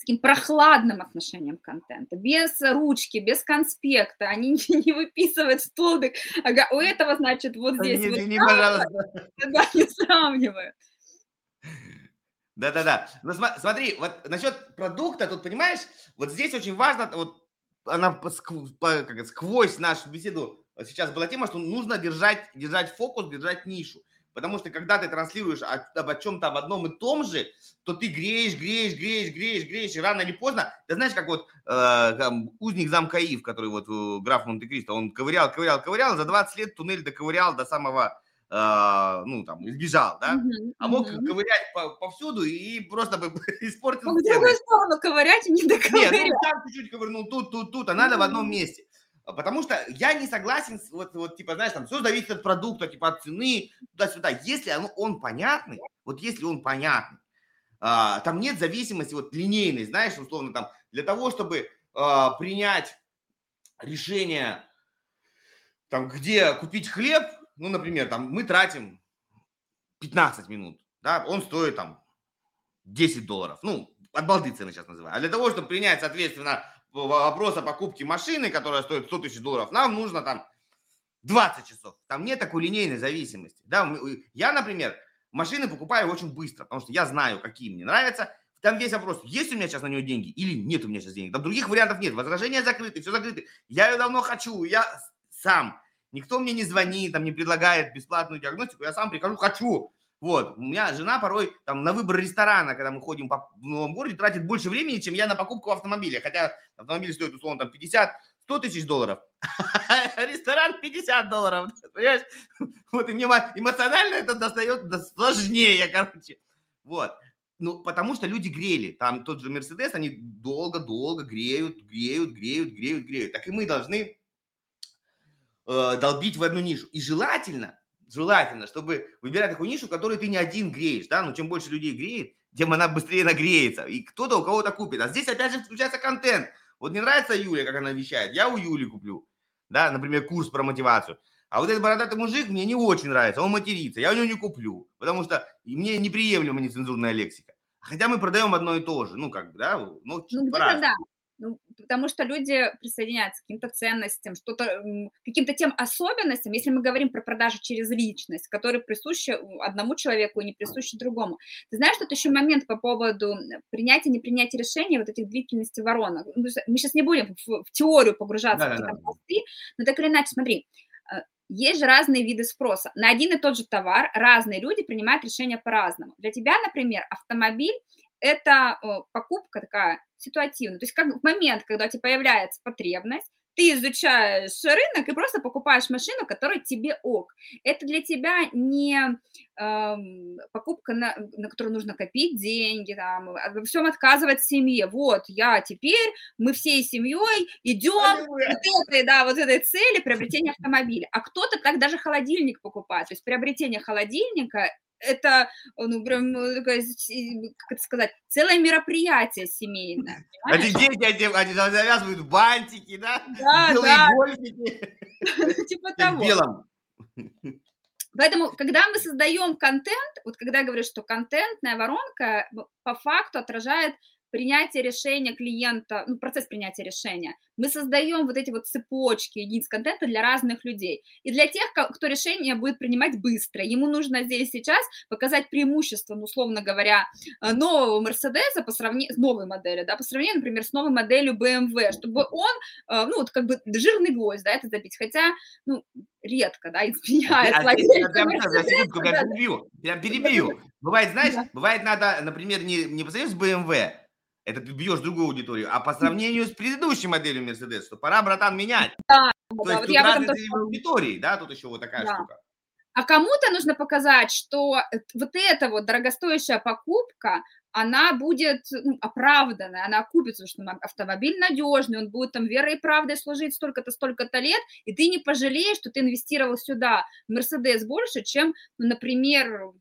таким прохладным отношением к контенту, без ручки, без конспекта, они не, [laughs] не выписывают столбик, ага, у этого, значит, вот здесь не, вот не, пожалуйста. [laughs] Да, не сравнивают. Да-да-да. Ну смотри, вот насчет продукта, тут понимаешь, вот здесь очень важно, вот она сквозь нашу беседу сейчас была тема, что нужно держать, держать фокус, держать нишу. Потому что когда ты транслируешь о, об о чем-то об одном и том же, то ты греешь, греешь, греешь, греешь, греешь, и рано или поздно, ты знаешь, как вот э, там, узник замка Ив, который вот э, граф Монте-Кристо, он ковырял, ковырял, ковырял, за 20 лет туннель доковырял до самого, э, ну, там, избежал, да? Uh-huh, а мог uh-huh. ковырять по, повсюду и просто бы [laughs] испортил В другую сторону ковырять и не доковырять. Нет, ну, там чуть-чуть ковырнул тут, тут, тут, а надо uh-huh. в одном месте. Потому что я не согласен, с, вот, вот, типа, знаешь, там, все зависит от продукта, типа, от цены, туда-сюда. Если он, он понятный, вот если он понятный, а, там нет зависимости, вот, линейной, знаешь, условно, там, для того, чтобы а, принять решение, там, где купить хлеб, ну, например, там, мы тратим 15 минут, да, он стоит, там, 10 долларов, ну, от балды цены сейчас называю. А для того, чтобы принять, соответственно, вопрос о покупке машины, которая стоит 100 тысяч долларов, нам нужно там 20 часов. Там нет такой линейной зависимости. Да? Я, например, машины покупаю очень быстро, потому что я знаю, какие мне нравятся. Там весь вопрос, есть у меня сейчас на нее деньги или нет у меня сейчас денег. Там других вариантов нет. Возражения закрыты, все закрыто. Я ее давно хочу, я сам. Никто мне не звонит, там не предлагает бесплатную диагностику. Я сам прихожу, хочу. Вот, у меня жена порой там на выбор ресторана, когда мы ходим по новом городе, тратит больше времени, чем я на покупку автомобиля. Хотя автомобиль стоит, условно, там 50, 100 тысяч долларов, [laughs] ресторан 50 долларов, [laughs] понимаешь? Вот и мне эмоционально это достает сложнее, короче. Вот. Ну, потому что люди грели. Там тот же Мерседес, они долго-долго греют, греют, греют, греют, греют. Так и мы должны э, долбить в одну нишу. И желательно желательно, чтобы выбирать такую нишу, которую ты не один греешь, да, но чем больше людей греет, тем она быстрее нагреется, и кто-то у кого-то купит. А здесь опять же включается контент. Вот не нравится Юля, как она вещает, я у Юли куплю, да, например, курс про мотивацию. А вот этот бородатый мужик мне не очень нравится, он матерится, я у него не куплю, потому что мне неприемлема нецензурная лексика. Хотя мы продаем одно и то же, ну, как бы, да, ну, ну где-то да. Ну, потому что люди присоединяются к каким-то ценностям, что-то, каким-то тем особенностям, если мы говорим про продажу через личность, которые присущи одному человеку и не присущи другому. Ты знаешь, тут еще момент по поводу принятия, непринятия решений, вот этих длительности воронок. Ну, мы сейчас не будем в, в теорию погружаться, да, в да, да. но так или иначе, смотри, э, есть же разные виды спроса. На один и тот же товар разные люди принимают решения по-разному. Для тебя, например, автомобиль – это покупка такая ситуативно. То есть как в момент, когда у тебя появляется потребность, ты изучаешь рынок и просто покупаешь машину, которая тебе ок. Это для тебя не э, покупка, на, на которую нужно копить деньги, там, во всем отказывать семье. Вот, я теперь, мы всей семьей идем вот этой, да, вот этой цели приобретения автомобиля. А кто-то так даже холодильник покупает. То есть приобретение холодильника это, ну, прям, такое, как это сказать, целое мероприятие семейное. Эти дети, они, они завязывают бантики, да? Да, Белые да. Гольфики. [laughs] Типа того. Белом. Поэтому, когда мы создаем контент, вот когда я говорю, что контентная воронка по факту отражает принятия решения клиента, ну, процесс принятия решения. Мы создаем вот эти вот цепочки единиц контента для разных людей. И для тех, кто решение будет принимать быстро, ему нужно здесь сейчас показать преимущество, ну, условно говоря, э, нового Мерседеса по сравнению с новой моделью, да, по сравнению, например, с новой моделью BMW, чтобы он, э, ну, вот как бы жирный гвоздь, да, это забить. Хотя, ну, редко, да, изменяет. А, я прям, перебью, перебью. Бывает, знаешь, бывает надо, например, не, не по с BMW, это ты бьешь другую аудиторию, а по сравнению с предыдущей моделью Mercedes, что пора, братан, менять. Да, То да, есть вот тут разница в аудитории, да, тут еще вот такая да. штука. А кому-то нужно показать, что вот эта вот дорогостоящая покупка, она будет ну, оправданная, она окупится, что автомобиль надежный, он будет там верой и правдой служить столько-то, столько-то лет, и ты не пожалеешь, что ты инвестировал сюда Мерседес больше, чем, ну, например,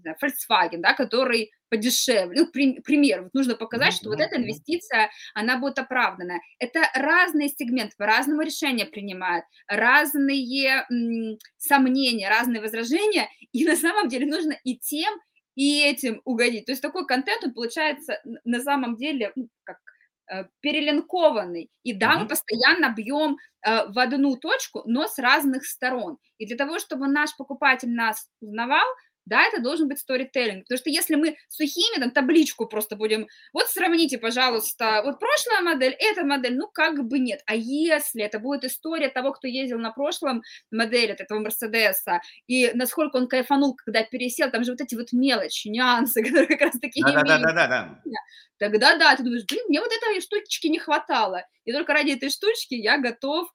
знаю, Volkswagen, да, который подешевле. Ну, при, пример, вот нужно показать, что вот эта инвестиция, она будет оправдана. Это разные сегменты, по-разному решения принимают, разные м, сомнения, разные возражения, и на самом деле нужно и тем, и этим угодить. То есть такой контент, он получается на самом деле ну, как э, перелинкованный. И да, mm-hmm. мы постоянно бьем э, в одну точку, но с разных сторон. И для того, чтобы наш покупатель нас узнавал, да, это должен быть сторителлинг, потому что если мы сухими, там, табличку просто будем, вот сравните, пожалуйста, вот прошлая модель, эта модель, ну, как бы нет, а если это будет история того, кто ездил на прошлом модели этого Мерседеса, и насколько он кайфанул, когда пересел, там же вот эти вот мелочи, нюансы, [laughs] которые как раз таки да, да, да, да, да. Тогда да, ты думаешь, блин, мне вот этой штучки не хватало, и только ради этой штучки я готов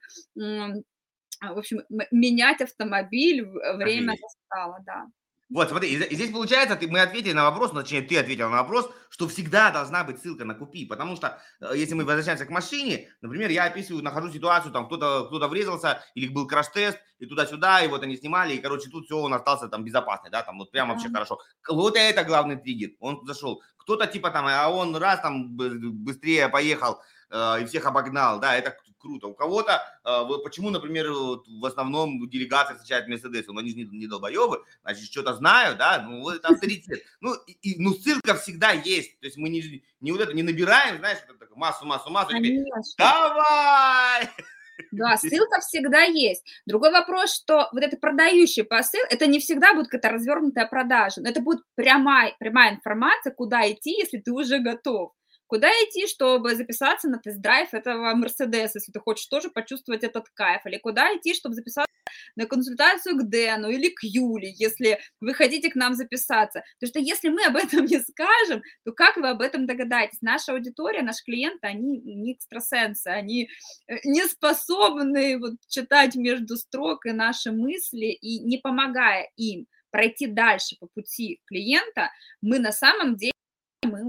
в общем, менять автомобиль, время настало, да. Вот, смотри, и здесь получается, ты, мы ответили на вопрос, ну, точнее, ты ответил на вопрос, что всегда должна быть ссылка на купи, потому что э, если мы возвращаемся к машине, например, я описываю, нахожу ситуацию, там кто-то кто врезался, или был краш-тест, и туда-сюда, и вот они снимали, и, короче, тут все, он остался там безопасный, да, там вот прям вообще хорошо. Вот это главный триггер, он зашел. Кто-то типа там, а он раз там быстрее поехал, и всех обогнал, да, это круто. У кого-то, а, почему, например, в основном делегация встречает Мерседес, ну, они же не, не долбоебы, значит, что-то знаю, да, ну, это авторитет. Ну, и, ну, ссылка всегда есть, то есть мы не, не вот это, не набираем, знаешь, вот это, массу, массу, массу, тебе, давай! Да, ссылка всегда есть. Другой вопрос, что вот это продающий посыл, это не всегда будет какая-то развернутая продажа, но это будет прямая, прямая информация, куда идти, если ты уже готов. Куда идти, чтобы записаться на тест-драйв этого Мерседеса, если ты хочешь тоже почувствовать этот кайф? Или куда идти, чтобы записаться на консультацию к Дэну или к Юле, если вы хотите к нам записаться? Потому что если мы об этом не скажем, то как вы об этом догадаетесь? Наша аудитория, наши клиенты, они не экстрасенсы, они э, не способны вот читать между строк и наши мысли, и не помогая им пройти дальше по пути клиента, мы на самом деле мы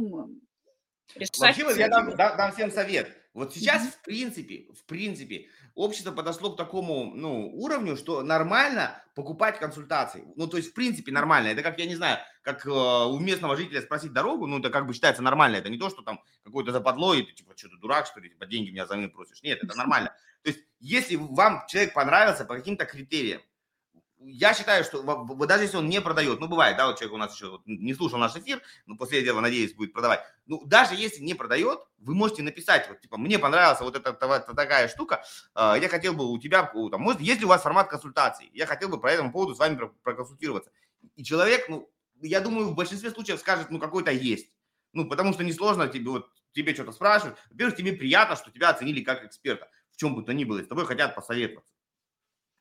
Вообще, я дам, дам, дам всем совет. Вот сейчас, в принципе, в принципе, общество подошло к такому, ну, уровню, что нормально покупать консультации. Ну, то есть, в принципе, нормально. Это как, я не знаю, как э, у местного жителя спросить дорогу, ну, это как бы считается нормально. Это не то, что там какое-то западло, и ты, типа, что ты дурак, что ли, типа, деньги меня взамен просишь. Нет, это [laughs] нормально. То есть, если вам человек понравился по каким-то критериям, я считаю, что даже если он не продает, ну, бывает, да, вот человек у нас еще не слушал наш эфир, но после этого, надеюсь, будет продавать. Ну, даже если не продает, вы можете написать, вот, типа, мне понравилась вот эта, эта такая штука, э, я хотел бы у тебя, там, может, есть ли у вас формат консультации, я хотел бы по этому поводу с вами проконсультироваться. И человек, ну, я думаю, в большинстве случаев скажет, ну, какой-то есть. Ну, потому что несложно тебе, вот, тебе что-то спрашивают. Во-первых, тебе приятно, что тебя оценили как эксперта, в чем бы то ни было, и с тобой хотят посоветоваться.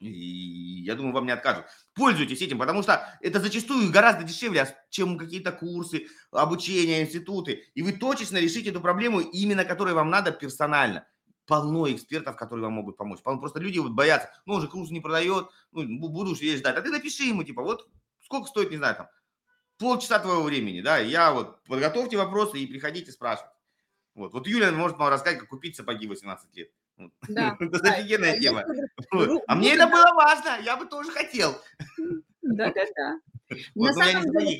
И я думаю, вам не откажут. Пользуйтесь этим, потому что это зачастую гораздо дешевле, чем какие-то курсы, обучение, институты. И вы точечно решите эту проблему, именно которой вам надо персонально. Полно экспертов, которые вам могут помочь. Просто люди вот боятся, ну, уже курс не продает, ну, буду сидеть ждать. А ты напиши ему, типа, вот сколько стоит, не знаю, там, полчаса твоего времени, да, я вот, подготовьте вопросы и приходите спрашивать. Вот, вот Юля может вам рассказать, как купить сапоги 18 лет. Да. [laughs] Это офигенная тема. [laughs] А мне это было важно, я бы тоже хотел. Да-да-да. [laughs] На самом деле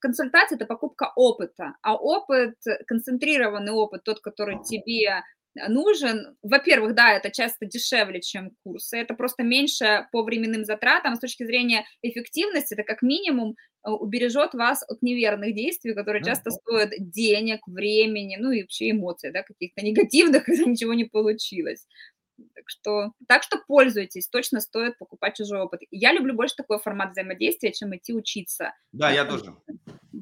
консультация – это покупка опыта, а опыт, концентрированный опыт, тот, который тебе нужен, во-первых, да, это часто дешевле, чем курсы, это просто меньше по временным затратам, с точки зрения эффективности, это как минимум э, убережет вас от неверных действий, которые часто стоят денег, времени, ну и вообще эмоций, да, каких-то негативных, [laughs] когда ничего не получилось. Так что, так что пользуйтесь, точно стоит покупать чужой опыт. Я люблю больше такой формат взаимодействия, чем идти учиться. Да, я тоже.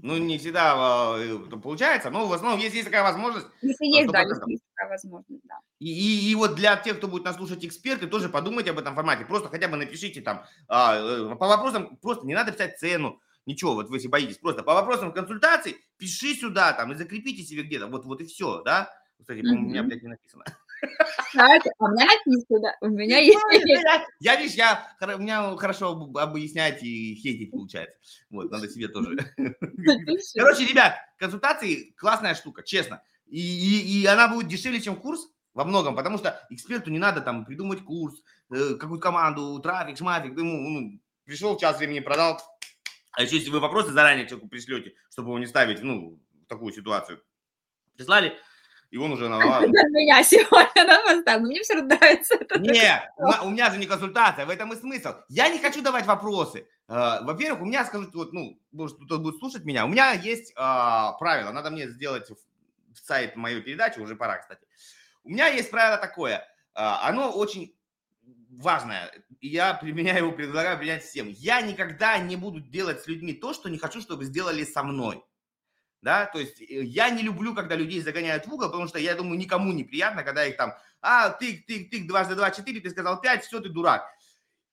Ну, не всегда э, получается, но в основном, если есть такая возможность... Если есть, да, если есть такая возможность, да. И, и, и вот для тех, кто будет нас слушать эксперты, тоже подумайте об этом формате. Просто хотя бы напишите там а, э, по вопросам, просто не надо писать цену, ничего, вот вы если боитесь, просто по вопросам консультаций пиши сюда там и закрепите себе где-то, вот, вот и все, да. Кстати, у меня, блядь, не написано. Кстати, у меня написано, у меня есть... Я, видишь, я, у меня хорошо объяснять и хейтить получается. Вот, надо себе тоже. Короче, ребят, консультации классная штука, честно. И, и, и она будет дешевле, чем курс во многом, потому что эксперту не надо там придумать курс, э, какую команду, трафик, шмафик, ему ну, пришел, час времени продал. А еще если вы вопросы заранее человеку пришлете, чтобы его не ставить ну, в такую ситуацию, прислали, и он уже на меня сегодня на поставил, но мне все равно нравится. Нет, у меня же не консультация, в этом и смысл. Я не хочу давать вопросы. Э, во-первых, у меня, скажу, вот, ну, может, кто-то будет слушать меня, у меня есть а, правило, надо мне сделать в сайт мою передачу, уже пора, кстати. У меня есть правило такое, а, оно очень важное, и я применяю его, предлагаю принять всем. Я никогда не буду делать с людьми то, что не хочу, чтобы сделали со мной да, то есть э, я не люблю, когда людей загоняют в угол, потому что я думаю, никому неприятно, когда их там, а, ты, ты, ты, дважды два, четыре, ты сказал пять, все, ты дурак.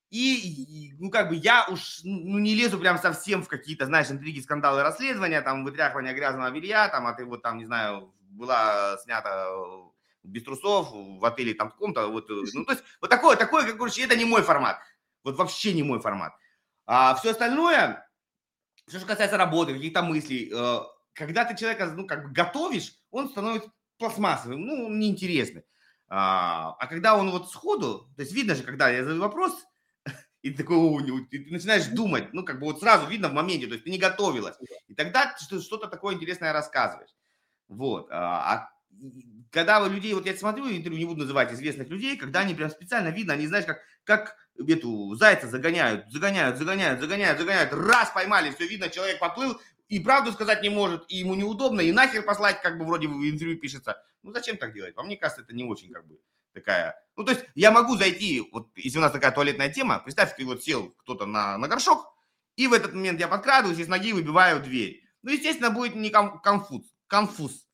И, ну, как бы я уж ну, не лезу прям совсем в какие-то, знаешь, интриги, скандалы, расследования, там, вытряхивание грязного белья, там, а ты вот там, не знаю, была снята без трусов в отеле там каком-то, вот, э, ну, то есть вот такое, такое, как, короче, это не мой формат, вот вообще не мой формат. А все остальное, все, что касается работы, каких-то мыслей, э, когда ты человека, ну, как бы готовишь, он становится пластмассовым, ну, неинтересный. А, а когда он вот сходу, то есть видно же, когда я задаю вопрос, [laughs] и такой, и ты начинаешь думать, ну, как бы вот сразу видно в моменте, то есть ты не готовилась. И тогда ты что-то такое интересное рассказываешь. Вот. А, а когда вы людей, вот я смотрю интервью, не буду называть известных людей, когда они прям специально видно, они, знаешь, как, как эту зайца загоняют, загоняют, загоняют, загоняют, загоняют, раз поймали, все видно, человек поплыл, и правду сказать не может, и ему неудобно, и нахер послать, как бы вроде в интервью пишется. Ну зачем так делать? По мне кажется, это не очень как бы такая... Ну то есть я могу зайти, вот если у нас такая туалетная тема, представь, ты вот сел кто-то на, на горшок, и в этот момент я подкрадываюсь и с ноги выбиваю дверь. Ну, естественно, будет не ком- конфуз. Конфуз.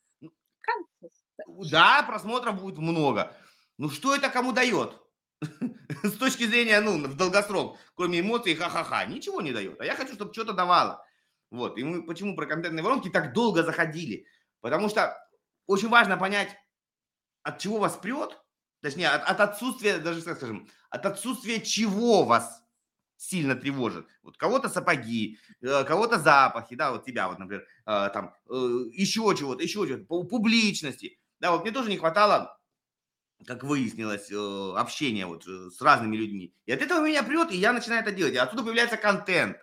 Конфуз. Да, просмотров будет много. Ну, что это кому дает? [laughs] С точки зрения, ну, в долгосрок, кроме эмоций, ха-ха-ха, ничего не дает. А я хочу, чтобы что-то давало. Вот. И мы почему про контентные воронки так долго заходили? Потому что очень важно понять, от чего вас прет, точнее, от, от отсутствия, даже скажем, от отсутствия чего вас сильно тревожит. Вот кого-то сапоги, э, кого-то запахи, да, вот тебя вот, например, э, там, э, еще чего-то, еще чего-то, публичности. Да, вот мне тоже не хватало, как выяснилось, общения вот с разными людьми. И от этого меня прет, и я начинаю это делать. И отсюда появляется контент.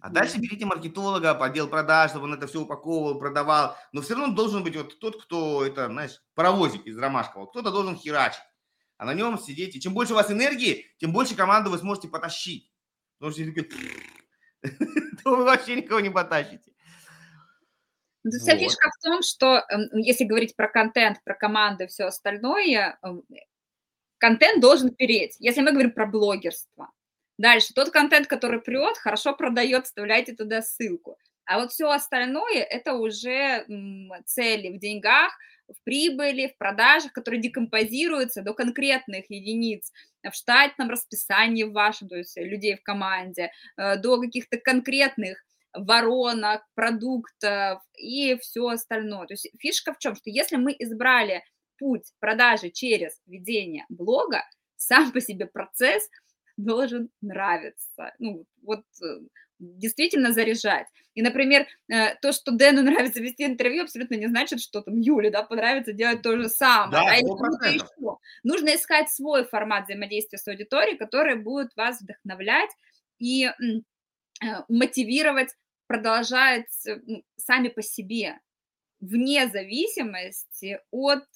А дальше берите маркетолога, отдел продаж, чтобы он это все упаковывал, продавал. Но все равно должен быть вот тот, кто это, знаешь, паровозик из Ромашкова. Кто-то должен херачить, а на нем сидеть. И чем больше у вас энергии, тем больше команду вы сможете потащить. Потому что если [laughs] то вы вообще никого не потащите. Ну, вся вот. фишка в том, что эм, если говорить про контент, про команды и все остальное, эм, контент должен переть. Если мы говорим про блогерство, Дальше, тот контент, который прет, хорошо продает, вставляйте туда ссылку. А вот все остальное – это уже цели в деньгах, в прибыли, в продажах, которые декомпозируются до конкретных единиц в штатном расписании вашем, то есть людей в команде, э, до каких-то конкретных воронок, продуктов и все остальное. То есть фишка в чем, что если мы избрали путь продажи через ведение блога, сам по себе процесс – должен нравиться. Ну, вот э, действительно заряжать. И, например, э, то, что Дэну нравится вести интервью, абсолютно не значит, что там Юле да, понравится делать то же самое. Да, да, еще. Нужно искать свой формат взаимодействия с аудиторией, который будет вас вдохновлять и э, мотивировать продолжать ну, сами по себе, вне зависимости от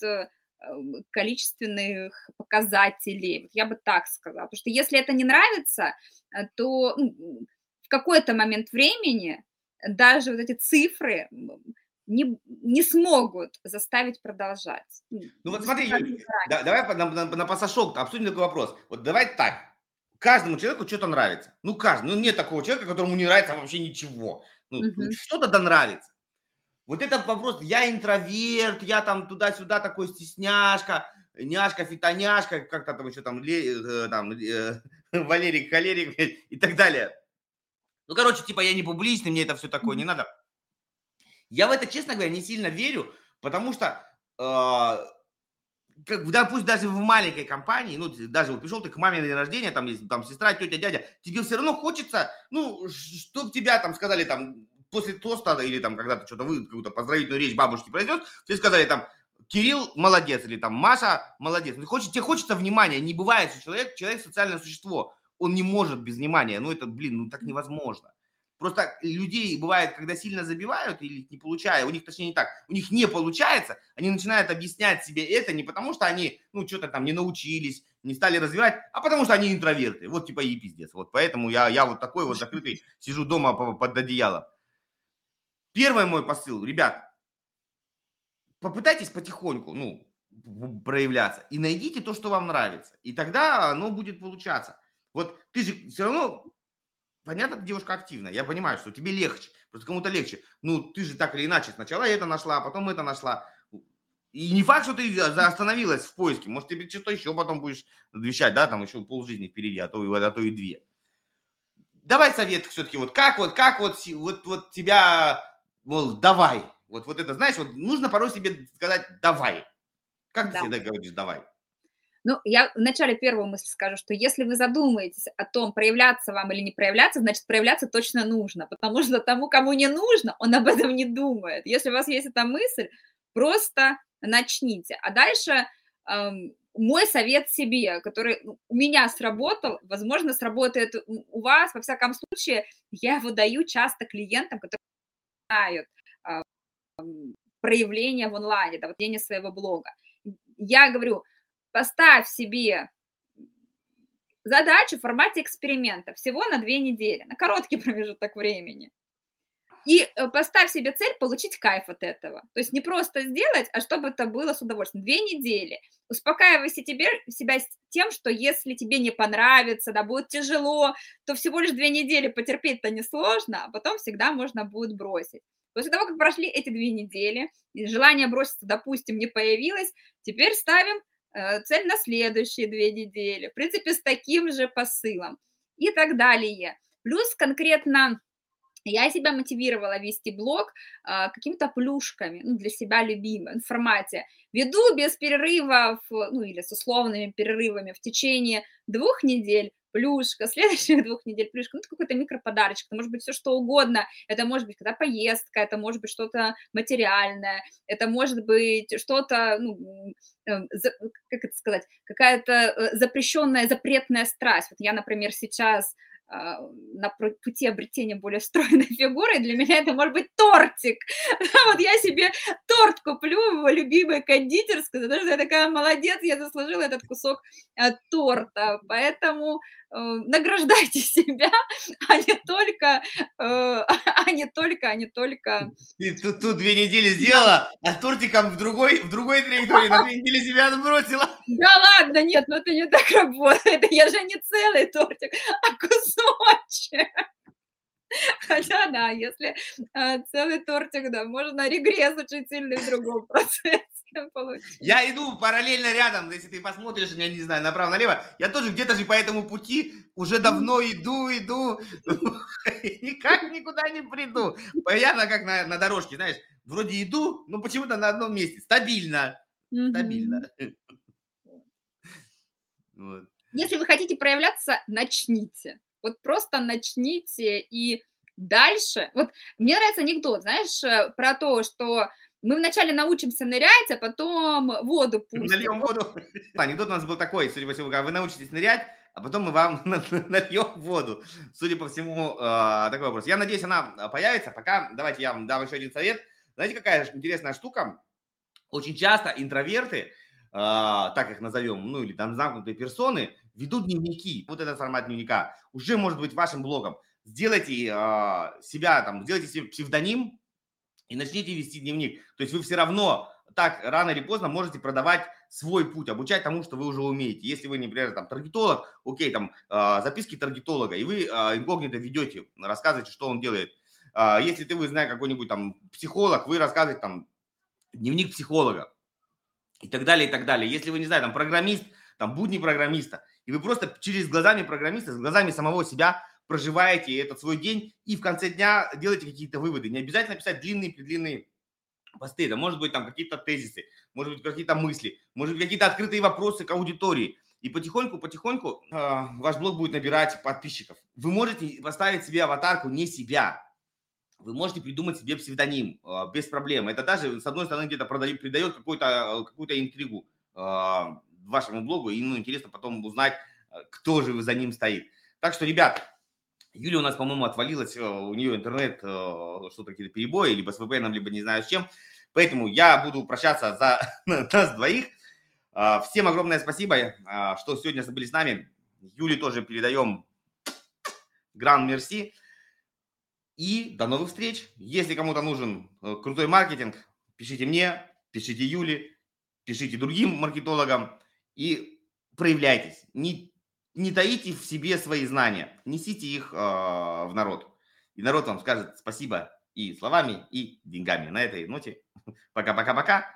количественных показателей. Вот я бы так сказала. Потому что если это не нравится, э, то ну, в какой-то момент времени даже вот эти цифры не, не смогут заставить продолжать. Ну, ну вот смотри, Юль, да, давай на, на, на пассажок обсудим такой вопрос. Вот давай так. Каждому человеку что-то нравится. Ну, каждому. Ну, нет такого человека, которому не нравится вообще ничего. Ну, угу. что-то да нравится. Вот этот вопрос, я интроверт, я там туда-сюда такой стесняшка, няшка, фитоняшка, как-то там еще там, э, там э, [laughs] Валерик, холерик и так далее. Ну, короче, типа я не публичный, мне это все такое не надо. Я в это, честно говоря, не сильно верю, потому что, э, как, да, пусть даже в маленькой компании, ну, даже вот пришел ты к маме на день рождения, там есть там сестра, тетя, дядя, тебе все равно хочется, ну, чтобы тебя там сказали там после тоста или там когда ты что-то вы какую-то поздравительную речь бабушки произнес, тебе сказали там Кирилл молодец или там Маша молодец. Ну, хочет, тебе хочется внимания. Не бывает, что человек, человек социальное существо. Он не может без внимания. Ну, это, блин, ну так невозможно. Просто людей бывает, когда сильно забивают или не получая, у них, точнее не так, у них не получается, они начинают объяснять себе это не потому, что они, ну, что-то там не научились, не стали развивать, а потому что они интроверты. Вот типа и пиздец. Вот поэтому я, я вот такой вот закрытый, сижу дома под одеялом. Первый мой посыл, ребят, попытайтесь потихоньку, ну, проявляться и найдите то, что вам нравится. И тогда оно будет получаться. Вот ты же все равно Понятно, ты девушка активная, я понимаю, что тебе легче, просто кому-то легче. Ну, ты же так или иначе сначала это нашла, а потом это нашла. И не факт, что ты остановилась в поиске. Может, тебе что-то еще потом будешь вещать, да, там еще полжизни впереди, а то, а то и две. Давай совет все-таки, вот как вот, как вот, вот, вот тебя, мол, давай. Вот, вот это, знаешь, вот нужно порой себе сказать давай. Как да. ты всегда говоришь давай? Ну, я вначале первую мысль скажу, что если вы задумаетесь о том, проявляться вам или не проявляться, значит, проявляться точно нужно, потому что тому, кому не нужно, он об этом не думает. Если у вас есть эта мысль, просто начните. А дальше эм, мой совет себе, который ну, у меня сработал, возможно, сработает у вас, во всяком случае, я его даю часто клиентам, которые знают э, проявление в онлайне, да, ведение своего блога. Я говорю, поставь себе задачу в формате эксперимента всего на две недели, на короткий [laughs] промежуток времени. И э, поставь себе цель получить кайф от этого. То есть не просто сделать, а чтобы это было с удовольствием. Две недели. Успокаивайся тебе, себя тем, что если тебе не понравится, да, будет тяжело, то всего лишь две недели потерпеть-то несложно, а потом всегда можно будет бросить. После того, как прошли эти две недели, желание броситься, допустим, не появилось, теперь ставим Э, цель на следующие две недели, в принципе, с таким же посылом и так далее. Плюс конкретно я себя мотивировала вести блог а, какими-то плюшками, ну, для себя любимым, в формате веду без перерывов, ну, или с условными перерывами в течение двух недель, плюшка, [laughs] следующих двух недель плюшка, ну, это какой-то микроподарочек, это может быть все что угодно, это может быть когда поездка, это может быть что-то материальное, это может быть что-то, ну, эм, как это сказать, какая-то э, запрещенная, запретная страсть. Вот я, например, сейчас на пути обретения более стройной [laughs] фигуры, для меня это может быть тортик. [laughs] Вот я себе торт куплю в любимой кондитерской, потому что я такая молодец, я заслужила этот кусок э, торта. Поэтому награждайте [laughs] себя, а не только, э, [laughs] а не только, а не только... Ты тут, тут две недели сделала, а тортиком в другой, в другой траектории на две недели себя отбросила. Да ладно, нет, ну это не так работает. [laughs] Я же не целый тортик, а кусочек. Хотя, да, если э, целый тортик, да, можно регресс очень сильный в другом процессе Я иду параллельно рядом, если ты посмотришь, я не знаю, направо-налево, я тоже где-то же по этому пути уже давно иду, иду, [laughs] никак никуда не приду. Понятно, как на, на дорожке, знаешь, вроде иду, но почему-то на одном месте, стабильно, стабильно. [laughs] Вот. Если вы хотите проявляться, начните. Вот просто начните и дальше. Вот мне нравится анекдот, знаешь, э, про то, что мы вначале научимся нырять, а потом воду пустим. Нальем воду. Анекдот у нас был такой, судя по всему, вы научитесь нырять, а потом мы вам [laughs] нальем воду. Судя по всему, э, такой вопрос. Я надеюсь, она появится. Пока давайте я вам дам еще один совет. Знаете, какая интересная штука? Очень часто интроверты так их назовем, ну или там замкнутые персоны, ведут дневники. Вот этот формат дневника уже может быть вашим блогом. Сделайте э, себя там, сделайте себе псевдоним и начните вести дневник. То есть вы все равно так рано или поздно можете продавать свой путь, обучать тому, что вы уже умеете. Если вы, например, там таргетолог, окей, там э, записки таргетолога, и вы э, инкогнито ведете, рассказываете, что он делает. Э, если ты, вы знаете, какой-нибудь там психолог, вы рассказываете там дневник психолога и так далее, и так далее. Если вы, не знаю, там программист, там будни программиста, и вы просто через глазами программиста, с глазами самого себя проживаете этот свой день и в конце дня делаете какие-то выводы. Не обязательно писать длинные-предлинные посты, это может быть там какие-то тезисы, может быть какие-то мысли, может быть какие-то открытые вопросы к аудитории. И потихоньку-потихоньку э, ваш блог будет набирать подписчиков. Вы можете поставить себе аватарку не себя. Вы можете придумать себе псевдоним э, без проблем. Это даже, с одной стороны, где-то продает, придает какую-то какую интригу э, вашему блогу. И ну, интересно потом узнать, кто же за ним стоит. Так что, ребят, Юля у нас, по-моему, отвалилась, э, у нее интернет, э, что-то какие-то перебои, либо с VPN, либо не знаю с чем. Поэтому я буду прощаться за [laughs] нас двоих. А, всем огромное спасибо, а, что сегодня были с нами. Юле тоже передаем гран мерси. И до новых встреч. Если кому-то нужен э, крутой маркетинг, пишите мне, пишите Юле, пишите другим маркетологам и проявляйтесь. Не таите в себе свои знания, несите их э, в народ. И народ вам скажет спасибо и словами, и деньгами. На этой ноте [laughs] пока-пока-пока.